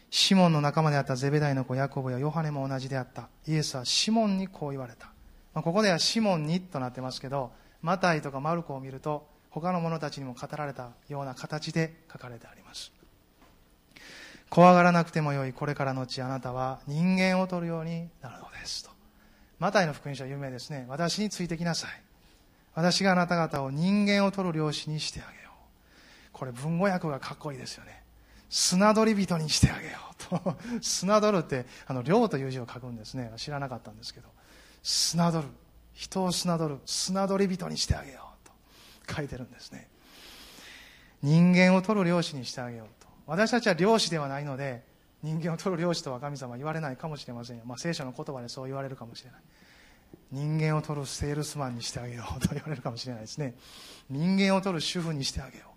シモンの仲間であったゼベダイの子ヤコブやヨハネも同じであった。イエスはシモンにこう言われた、まあ、ここではシモンにとなってますけどマタイとかマルコを見ると他の者たちにも語られたような形で書かれてあります。怖がらなくてもよいこれからのちあなたは人間を取るようになるのですと。マタイの福音書は有名ですね。私についてきなさい。私があなた方を人間を取る漁師にしてあげよう。これ文語訳がかっこいいですよね。砂取り人にしてあげようと。砂取るってあの漁という字を書くんですね。知らなかったんですけど。砂取る。人を砂取る。砂取り人にしてあげようと。書いてるんですね。人間を取る漁師にしてあげようと。私たちは漁師ではないので人間を取る漁師とは神様は言われないかもしれませんよ、まあ、聖書の言葉でそう言われるかもしれない。人間を取るセールスマンにしてあげようと言われるかもしれないですね。人間を取る主婦にしてあげよう。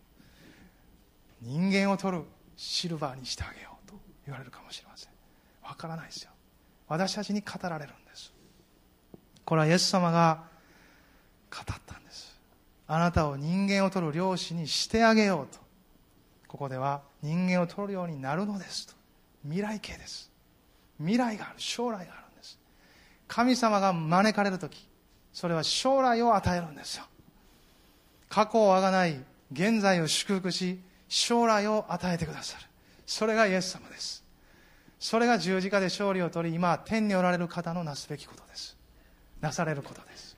人間を取るシルバーにしてあげようと言われるかもしれません。わからないですよ。私たちに語られる。これはイエス様が語ったんです。あなたを人間を取る漁師にしてあげようと。ここでは人間を取るようになるのですと。未来形です。未来がある。将来があるんです。神様が招かれる時それは将来を与えるんですよ。過去をあがない。現在を祝福し将来を与えてくださる。それがイエス様です。それが十字架で勝利を取り今天におられる方のなすべきことです。なされることです。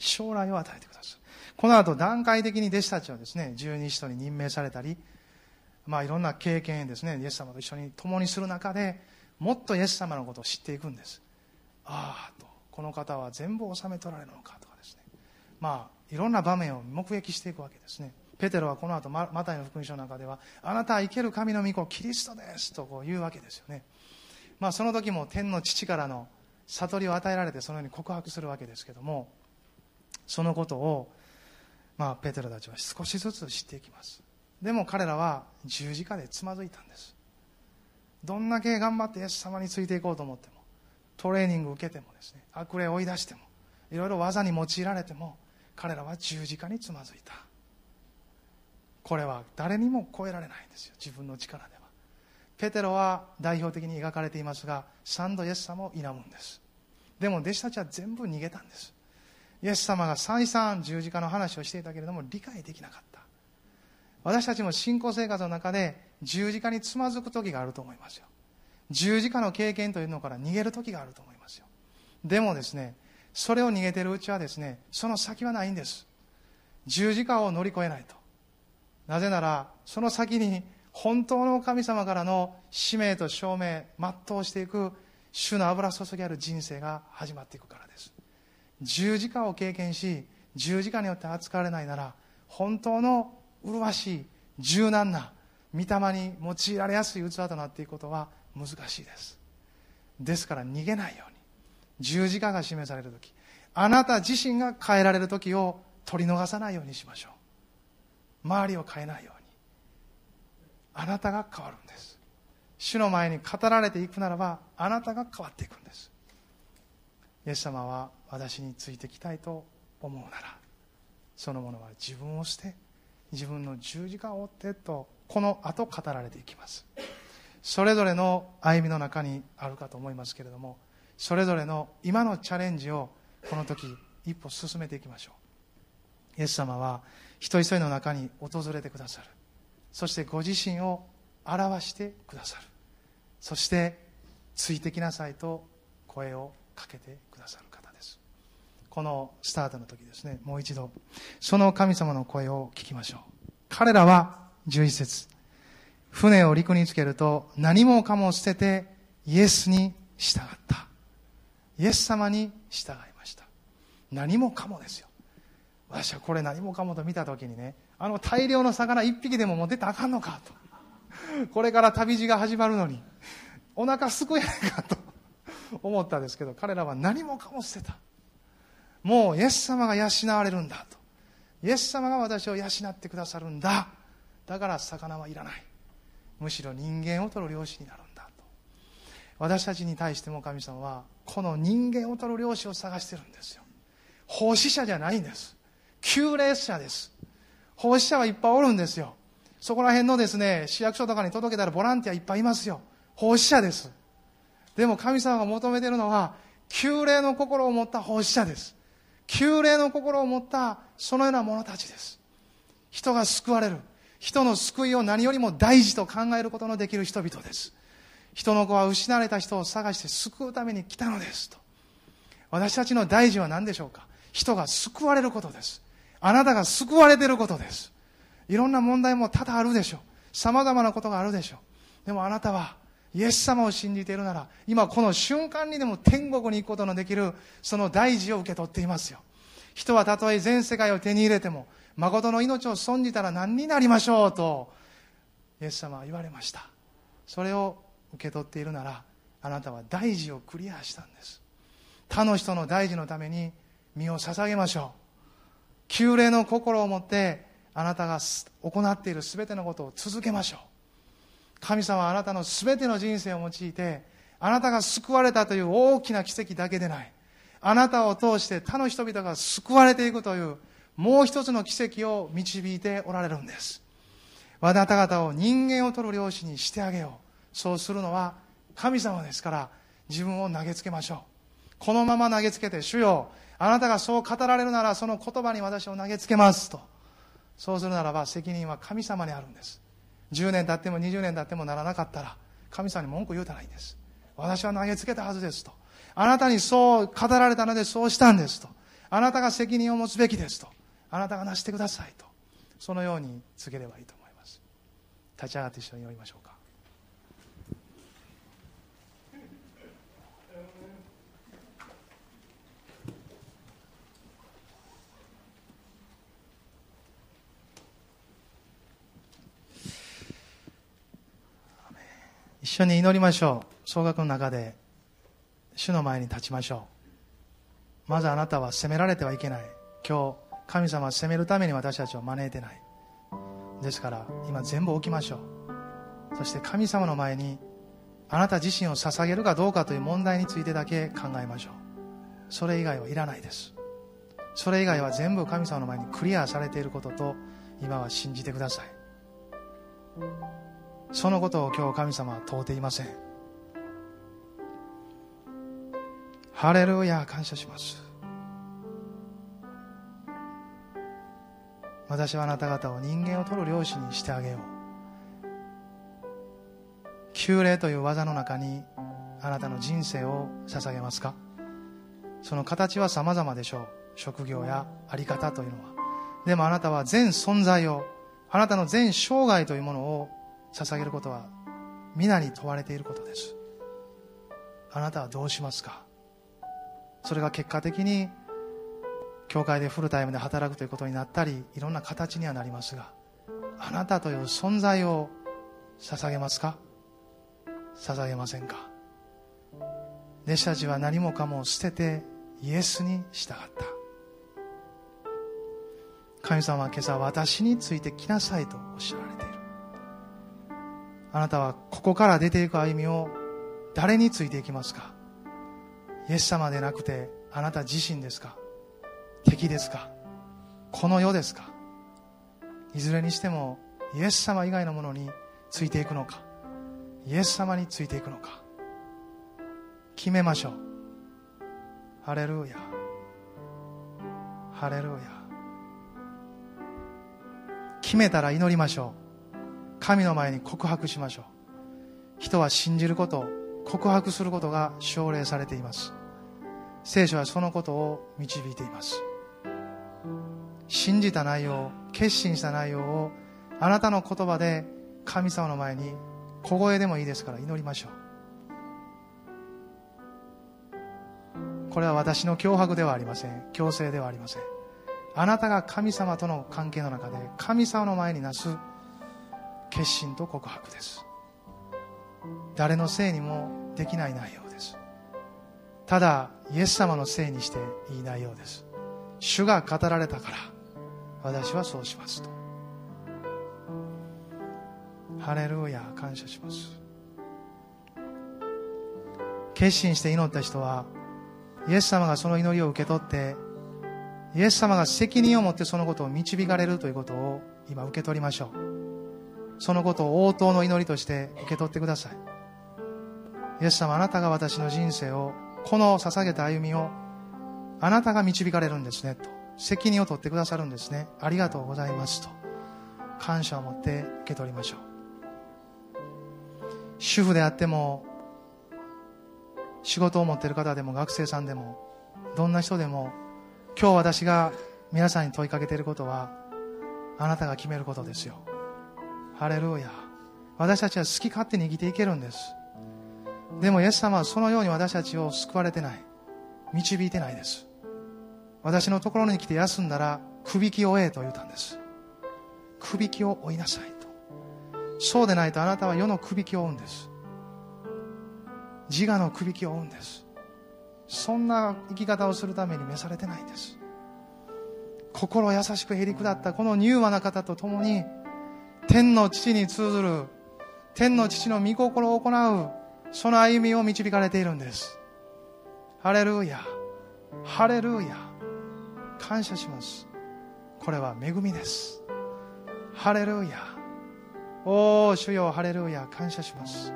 将来を与えてくださるこの後段階的に弟子たちはですね十二使徒に任命されたりまあいろんな経験ですねイエス様と一緒に共にする中でもっとイエス様のことを知っていくんです。ああとこの方は全部収め取られるのかとかですね。まあいろんな場面を目撃していくわけですね。ペテロはこの後マタイの福音書の中ではあなたは生ける神の御子キリストですとこう言うわけですよね。まあその時も天の父からの悟りを与えられてそのように告白するわけですけどもそのことを、まあ、ペテロたちは少しずつ知っていきます。でも彼らは十字架でつまずいたんです。どんだけ頑張ってイエス様についていこうと思ってもトレーニング受けてもですね悪霊を追い出してもいろいろ技に用いられても彼らは十字架につまずいた。これは誰にも超えられないんですよ。自分の力では。ペテロは代表的に描かれていますが三度イエス様を否むんです。でも弟子たちは全部逃げたんです。イエス様が再三十字架の話をしていたけれども理解できなかった。私たちも信仰生活の中で十字架につまずく時があると思いますよ。十字架の経験というのから逃げる時があると思いますよ。でもですねそれを逃げているうちはですねその先はないんです。十字架を乗り越えないと。なぜならその先に本当の神様からの使命と証明全うしていく主の油注ぎある人生が始まっていくからです。十字架を経験し十字架によって扱われないなら本当の麗しい柔軟な御霊に用いられやすい器となっていくことは難しいです。ですから逃げないように。十字架が示される時あなた自身が変えられる時を取り逃さないようにしましょう。周りを変えないように。あなたが変わるんです。主の前に語られていくならばあなたが変わっていくんです。イエス様は私についてきたいと思うならそのものは自分を捨て自分の十字架を追ってとこの後語られていきます。それぞれの歩みの中にあるかと思いますけれどもそれぞれの今のチャレンジをこの時一歩進めていきましょう。イエス様は人一人の中に訪れてくださる。そしてご自身を表してくださる。そしてついてきなさいと声をかけてくださる方です。このスタートの時ですね。もう一度。その神様の声を聞きましょう。彼らは11節。船を陸につけると何もかも捨ててイエスに従った。イエス様に従いました。何もかもですよ。私はこれ何もかもと見た時にねあの大量の魚一匹でも持ってたらあかんのかと。これから旅路が始まるのに。お腹すくやないかと。思ったんですけど彼らは何もかも捨てた。もうイエス様が養われるんだと。イエス様が私を養ってくださるんだ。だから魚はいらない。むしろ人間を取る漁師になるんだと。私たちに対しても神様はこの人間を取る漁師を探してるんですよ。奉仕者じゃないんです。救霊者です。奉仕者はいっぱいおるんですよ。そこら辺のですね市役所とかに届けたらボランティアいっぱいいますよ。奉仕者です。でも神様が求めているのは、旧霊の心を持った奉仕者です。旧霊の心を持ったそのような者たちです。人が救われる。人の救いを何よりも大事と考えることのできる人々です。人の子は失われた人を探して救うために来たのですと。私たちの大事は何でしょうか。人が救われることです。あなたが救われていることです。いろんな問題も多々あるでしょう。様々なことがあるでしょう。でもあなたはイエス様を信じているなら今この瞬間にでも天国に行くことのできるその大事を受け取っていますよ。人はたとえ全世界を手に入れても誠の命を損じたら何になりましょうとイエス様は言われました。それを受け取っているならあなたは大事をクリアしたんです。他の人の大事のために身を捧げましょう。旧礼の心を持ってあなたが行っている全てのことを続けましょう。神様はあなたの全ての人生を用いてあなたが救われたという大きな奇跡だけでない。あなたを通して他の人々が救われていくというもう一つの奇跡を導いておられるんです。あなた方を人間を取る漁師にしてあげよう。そうするのは神様ですから自分を投げつけましょう。このまま投げつけて主よあなたがそう語られるならその言葉に私を投げつけますと。そうするならば責任は神様にあるんです。10年経っても20年経ってもならなかったら神様に文句言うたらいいんです。私は投げつけたはずですと。あなたにそう語られたのでそうしたんですと。あなたが責任を持つべきですと。あなたがなしてくださいと。そのように告げればいいと思います。立ち上がって一緒に祈りましょうか。一緒に祈りましょう。総額の中で。主の前に立ちましょう。まずあなたは責められてはいけない。今日神様は責めるために私たちを招いてない。ですから今全部置きましょう。そして神様の前にあなた自身を捧げるかどうかという問題についてだけ考えましょう。それ以外はいらないです。それ以外は全部神様の前にクリアされていることと今は信じてください。そのことを今日神様は問うていません。ハレルヤ感謝します。私はあなた方を人間を取る漁師にしてあげよう。旧礼という技の中にあなたの人生を捧げますか？その形は様々でしょう。職業やあり方というのは。でもあなたは全存在をあなたの全生涯というものを捧げることは皆に問われていることです。あなたはどうしますか？それが結果的に教会でフルタイムで働くということになったりいろんな形にはなりますがあなたという存在を捧げますか？捧げませんか？弟子たちは何もかも捨ててイエスに従った。神様は今朝私についてきなさいとおっしゃられてあなたはここから出ていく歩みを誰についていきますか？イエス様でなくてあなた自身ですか？敵ですか？この世ですか？いずれにしてもイエス様以外のものについていくのか？イエス様についていくのか？決めましょう。ハレルヤ。ハレルヤ。決めたら祈りましょう。神の前に告白しましょう。人は信じること告白することが奨励されています。聖書はそのことを導いています。信じた内容決心した内容をあなたの言葉で神様の前に小声でもいいですから祈りましょう。これは私の脅迫ではありません。強制ではありません。あなたが神様との関係の中で神様の前になす決心と告白です。誰のせいにもできない内容です。ただイエス様のせいにしていい内容です。主が語られたから私はそうしますと。ハレルーヤ感謝します。決心して祈った人はイエス様がその祈りを受け取ってイエス様が責任を持ってそのことを導かれるということを今受け取りましょう。そのことを応答の祈りとして受け取ってください。イエス様あなたが私の人生をこの捧げた歩みをあなたが導かれるんですねと。責任を取ってくださるんですね。ありがとうございますと。感謝を持って受け取りましょう。主婦であっても仕事を持っている方でも学生さんでもどんな人でも今日私が皆さんに問いかけていることはあなたが決めることですよ。ハレルーヤ私たちは好き勝手に生きていけるんです。でもイエス様はそのように私たちを救われてない。導いてないです。私のところに来て休んだらくびきを追えと言ったんです。くびきを追いなさいと。そうでないとあなたは世のくびきを追うんです。自我のくびきを追うんです。そんな生き方をするために召されてないんです。心優しくへり下ったこの柔和な方と共に天の父に通ずる天の父の御心を行うその歩みを導かれているんです。ハレルーヤ。ハレルーヤ。感謝します。これは恵みです。ハレルーヤ。おお主よハレルーヤ。感謝します。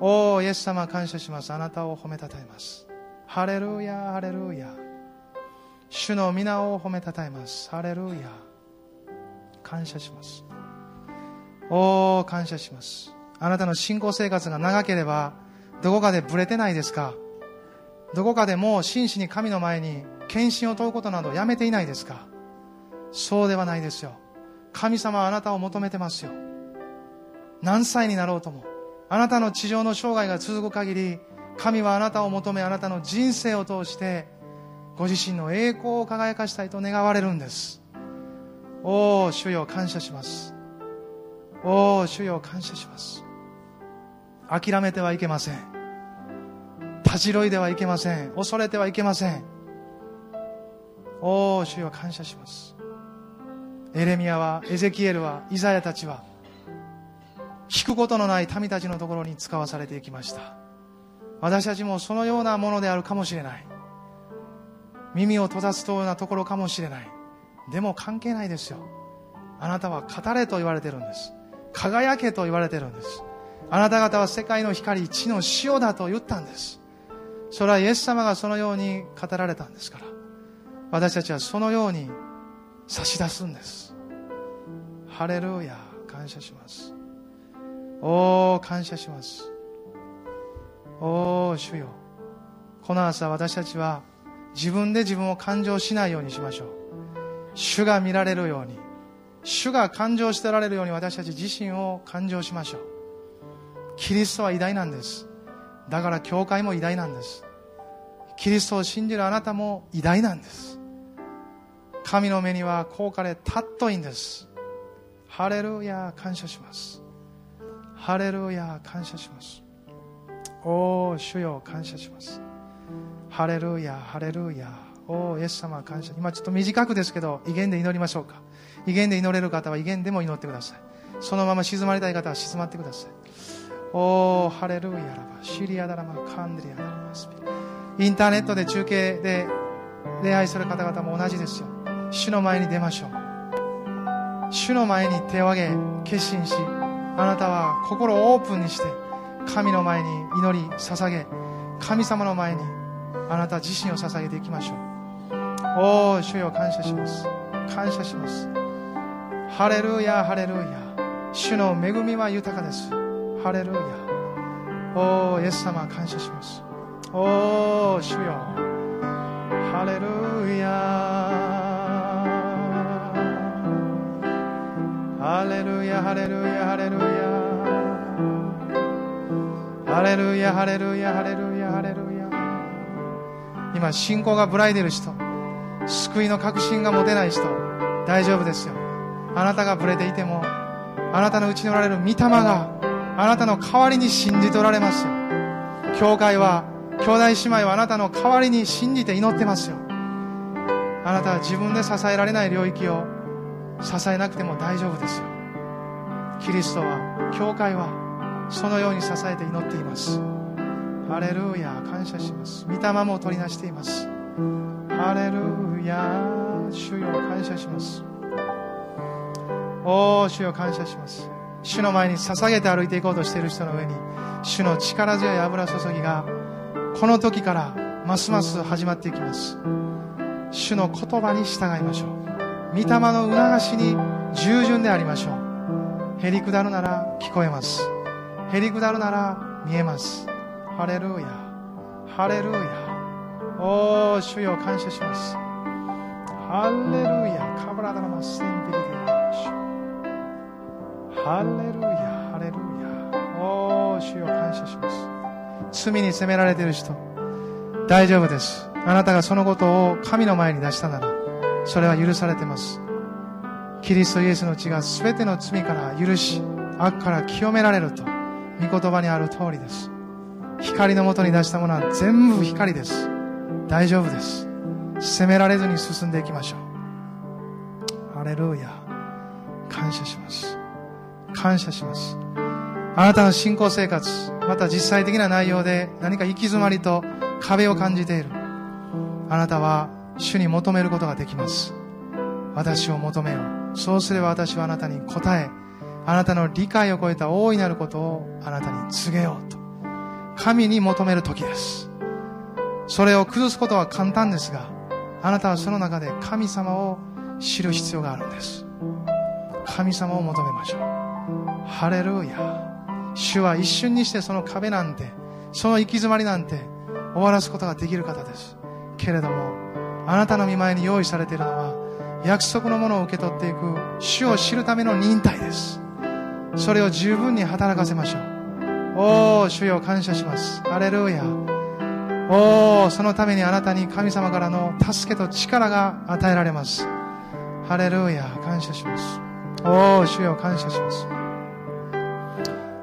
おおイエス様感謝します。あなたを褒めたたえます。ハレルーヤハレルーヤ。主の皆を褒めたたえます。ハレルーヤ。感謝します。おお感謝します。あなたの信仰生活が長ければどこかでブレてないですか？どこかでもう真摯に神の前に献身を問うことなどやめていないですか？そうではないですよ。神様はあなたを求めてますよ。何歳になろうともあなたの地上の生涯が続く限り神はあなたを求めあなたの人生を通してご自身の栄光を輝かしたいと願われるんです。おお主よ感謝します。おお主よ感謝します。諦めてはいけません。立ち退いてはいけません。恐れてはいけません。おお主よ感謝します。エレミアはエゼキエルはイザヤたちは引くことのない民たちのところに使わされていきました。私たちもそのようなものであるかもしれない。耳を閉ざすようなところかもしれない。でも関係ないですよ。あなたは語れと言われてるんです。輝けと言われてるんです。あなた方は世界の光地の塩だと言ったんです。それはイエス様がそのように語られたんですから。私たちはそのように差し出すんです。ハレルヤ感謝します。おお感謝します。おお主よ。この朝私たちは自分で自分を感情しないようにしましょう。主が見られるように主が感情しておられるように私たち自身を感情しましょう。キリストは偉大なんです。だから教会も偉大なんです。キリストを信じるあなたも偉大なんです。神の目には高価で尊いんです。ハレルヤ感謝します。ハレルヤ感謝します。おお主よ感謝します。ハレルヤハレルヤおおイエス様感謝。今ちょっと短くですけど威厳で祈りましょうか。威厳で祈れる方は威厳でも祈ってください。そのまま静まりたい方は静まってください。おおハレルヤラバシリアダラマカンデリアダラマスピインターネットで中継で礼拝する方々も同じですよ。主の前に出ましょう。主の前に手を挙げ決心しあなたは心をオープンにして神の前に祈り捧げ神様の前にあなた自身を捧げていきましょう。おお主よ感謝します。感謝します。ハレルヤハレルヤ。主の恵みは豊かです。ハレルヤ。おおイエス様感謝します。おお主よ。ハレルヤ。ハレルヤハレルヤハレルヤ。ハレルヤハレルヤハレルヤハレルヤ。今信仰がぶらいでる人救いの確信が持てない人大丈夫ですよ。あなたがぶれていてもあなたのうちにおられる御霊があなたの代わりに信じておられますよ。教会は兄弟姉妹はあなたの代わりに信じて祈ってますよ。あなたは自分で支えられない領域を支えなくても大丈夫ですよ。キリストは教会はそのように支えて祈っています。ハレルーヤ感謝します。御霊も取りなしています。ハレルヤ主よ感謝します。おお主よ感謝します。主の前に捧げて歩いていこうとしている人の上に主の力強い油注ぎがこの時からますます始まっていきます。主の言葉に従いましょう。御霊の促しに従順でありましょう。へりくだるなら聞こえます。へりくだるなら見えます。ハレルーヤ。ハレルーヤ。おー主よ感謝します。ハレルヤカブラダラマステンビリデハレルヤハレルヤおー主よ感謝します。罪に責められている人。大丈夫です。あなたがそのことを神の前に出したならそれは許されてます。キリストイエスの血が全ての罪から許し悪から清められると御言葉にある通りです。光のもとに出したものは全部光です。大丈夫です。責められずに進んでいきましょう。ハレルヤ。感謝します。感謝します。あなたの信仰生活また実際的な内容で何か行き詰まりと壁を感じている。あなたは主に求めることができます。私を求めよう。そうすれば私はあなたに答えあなたの理解を超えた大いなることをあなたに告げようと。神に求める時です。それを崩すことは簡単ですがあなたはその中で神様を知る必要があるんです。神様を求めましょう。ハレルヤ。主は一瞬にしてその壁なんてその行き詰まりなんて終わらすことができる方です。けれどもあなたの見舞いに用意されているのは約束のものを受け取っていく主を知るための忍耐です。それを十分に働かせましょう。おお主よ感謝します。ハレルヤ。おおそのためにあなたに神様からの助けと力が与えられます。ハレルヤ感謝します。おお主よ感謝します。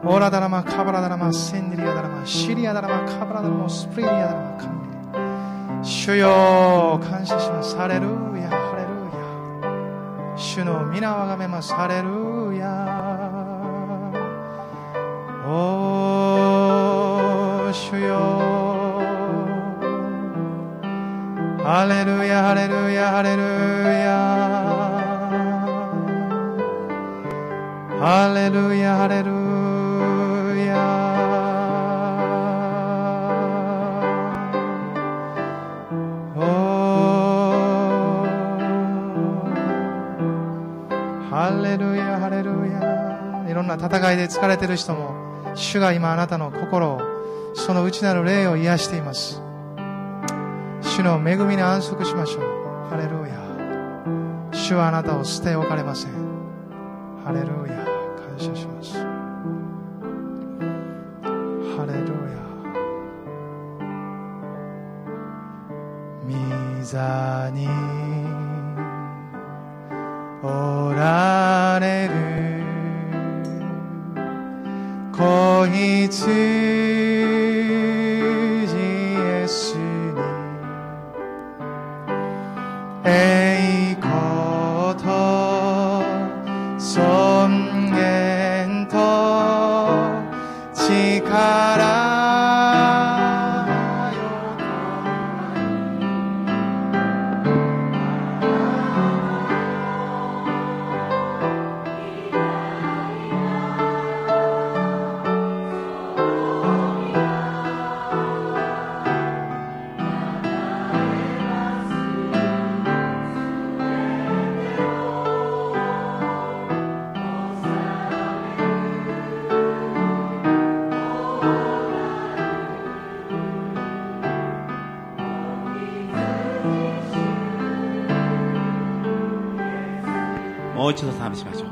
オーラダラマカバラダラマセンデリアダラマシリアダラマカバラダラマスプリリアダラマカンデリ主よ感謝します。ハレルヤハレルヤ。主の皆をあがめます。ハレルヤ。ハレルヤハレルヤハレルヤハレルヤハレルヤおハレルヤハレルヤいろんな戦いで疲れてる人も主が今あなたの心をその内なる霊を癒しています。主の恵みに安息しましょう。ハレルヤ。主はあなたを捨ておかれません。ハレルヤ。う一度賛美しましょう。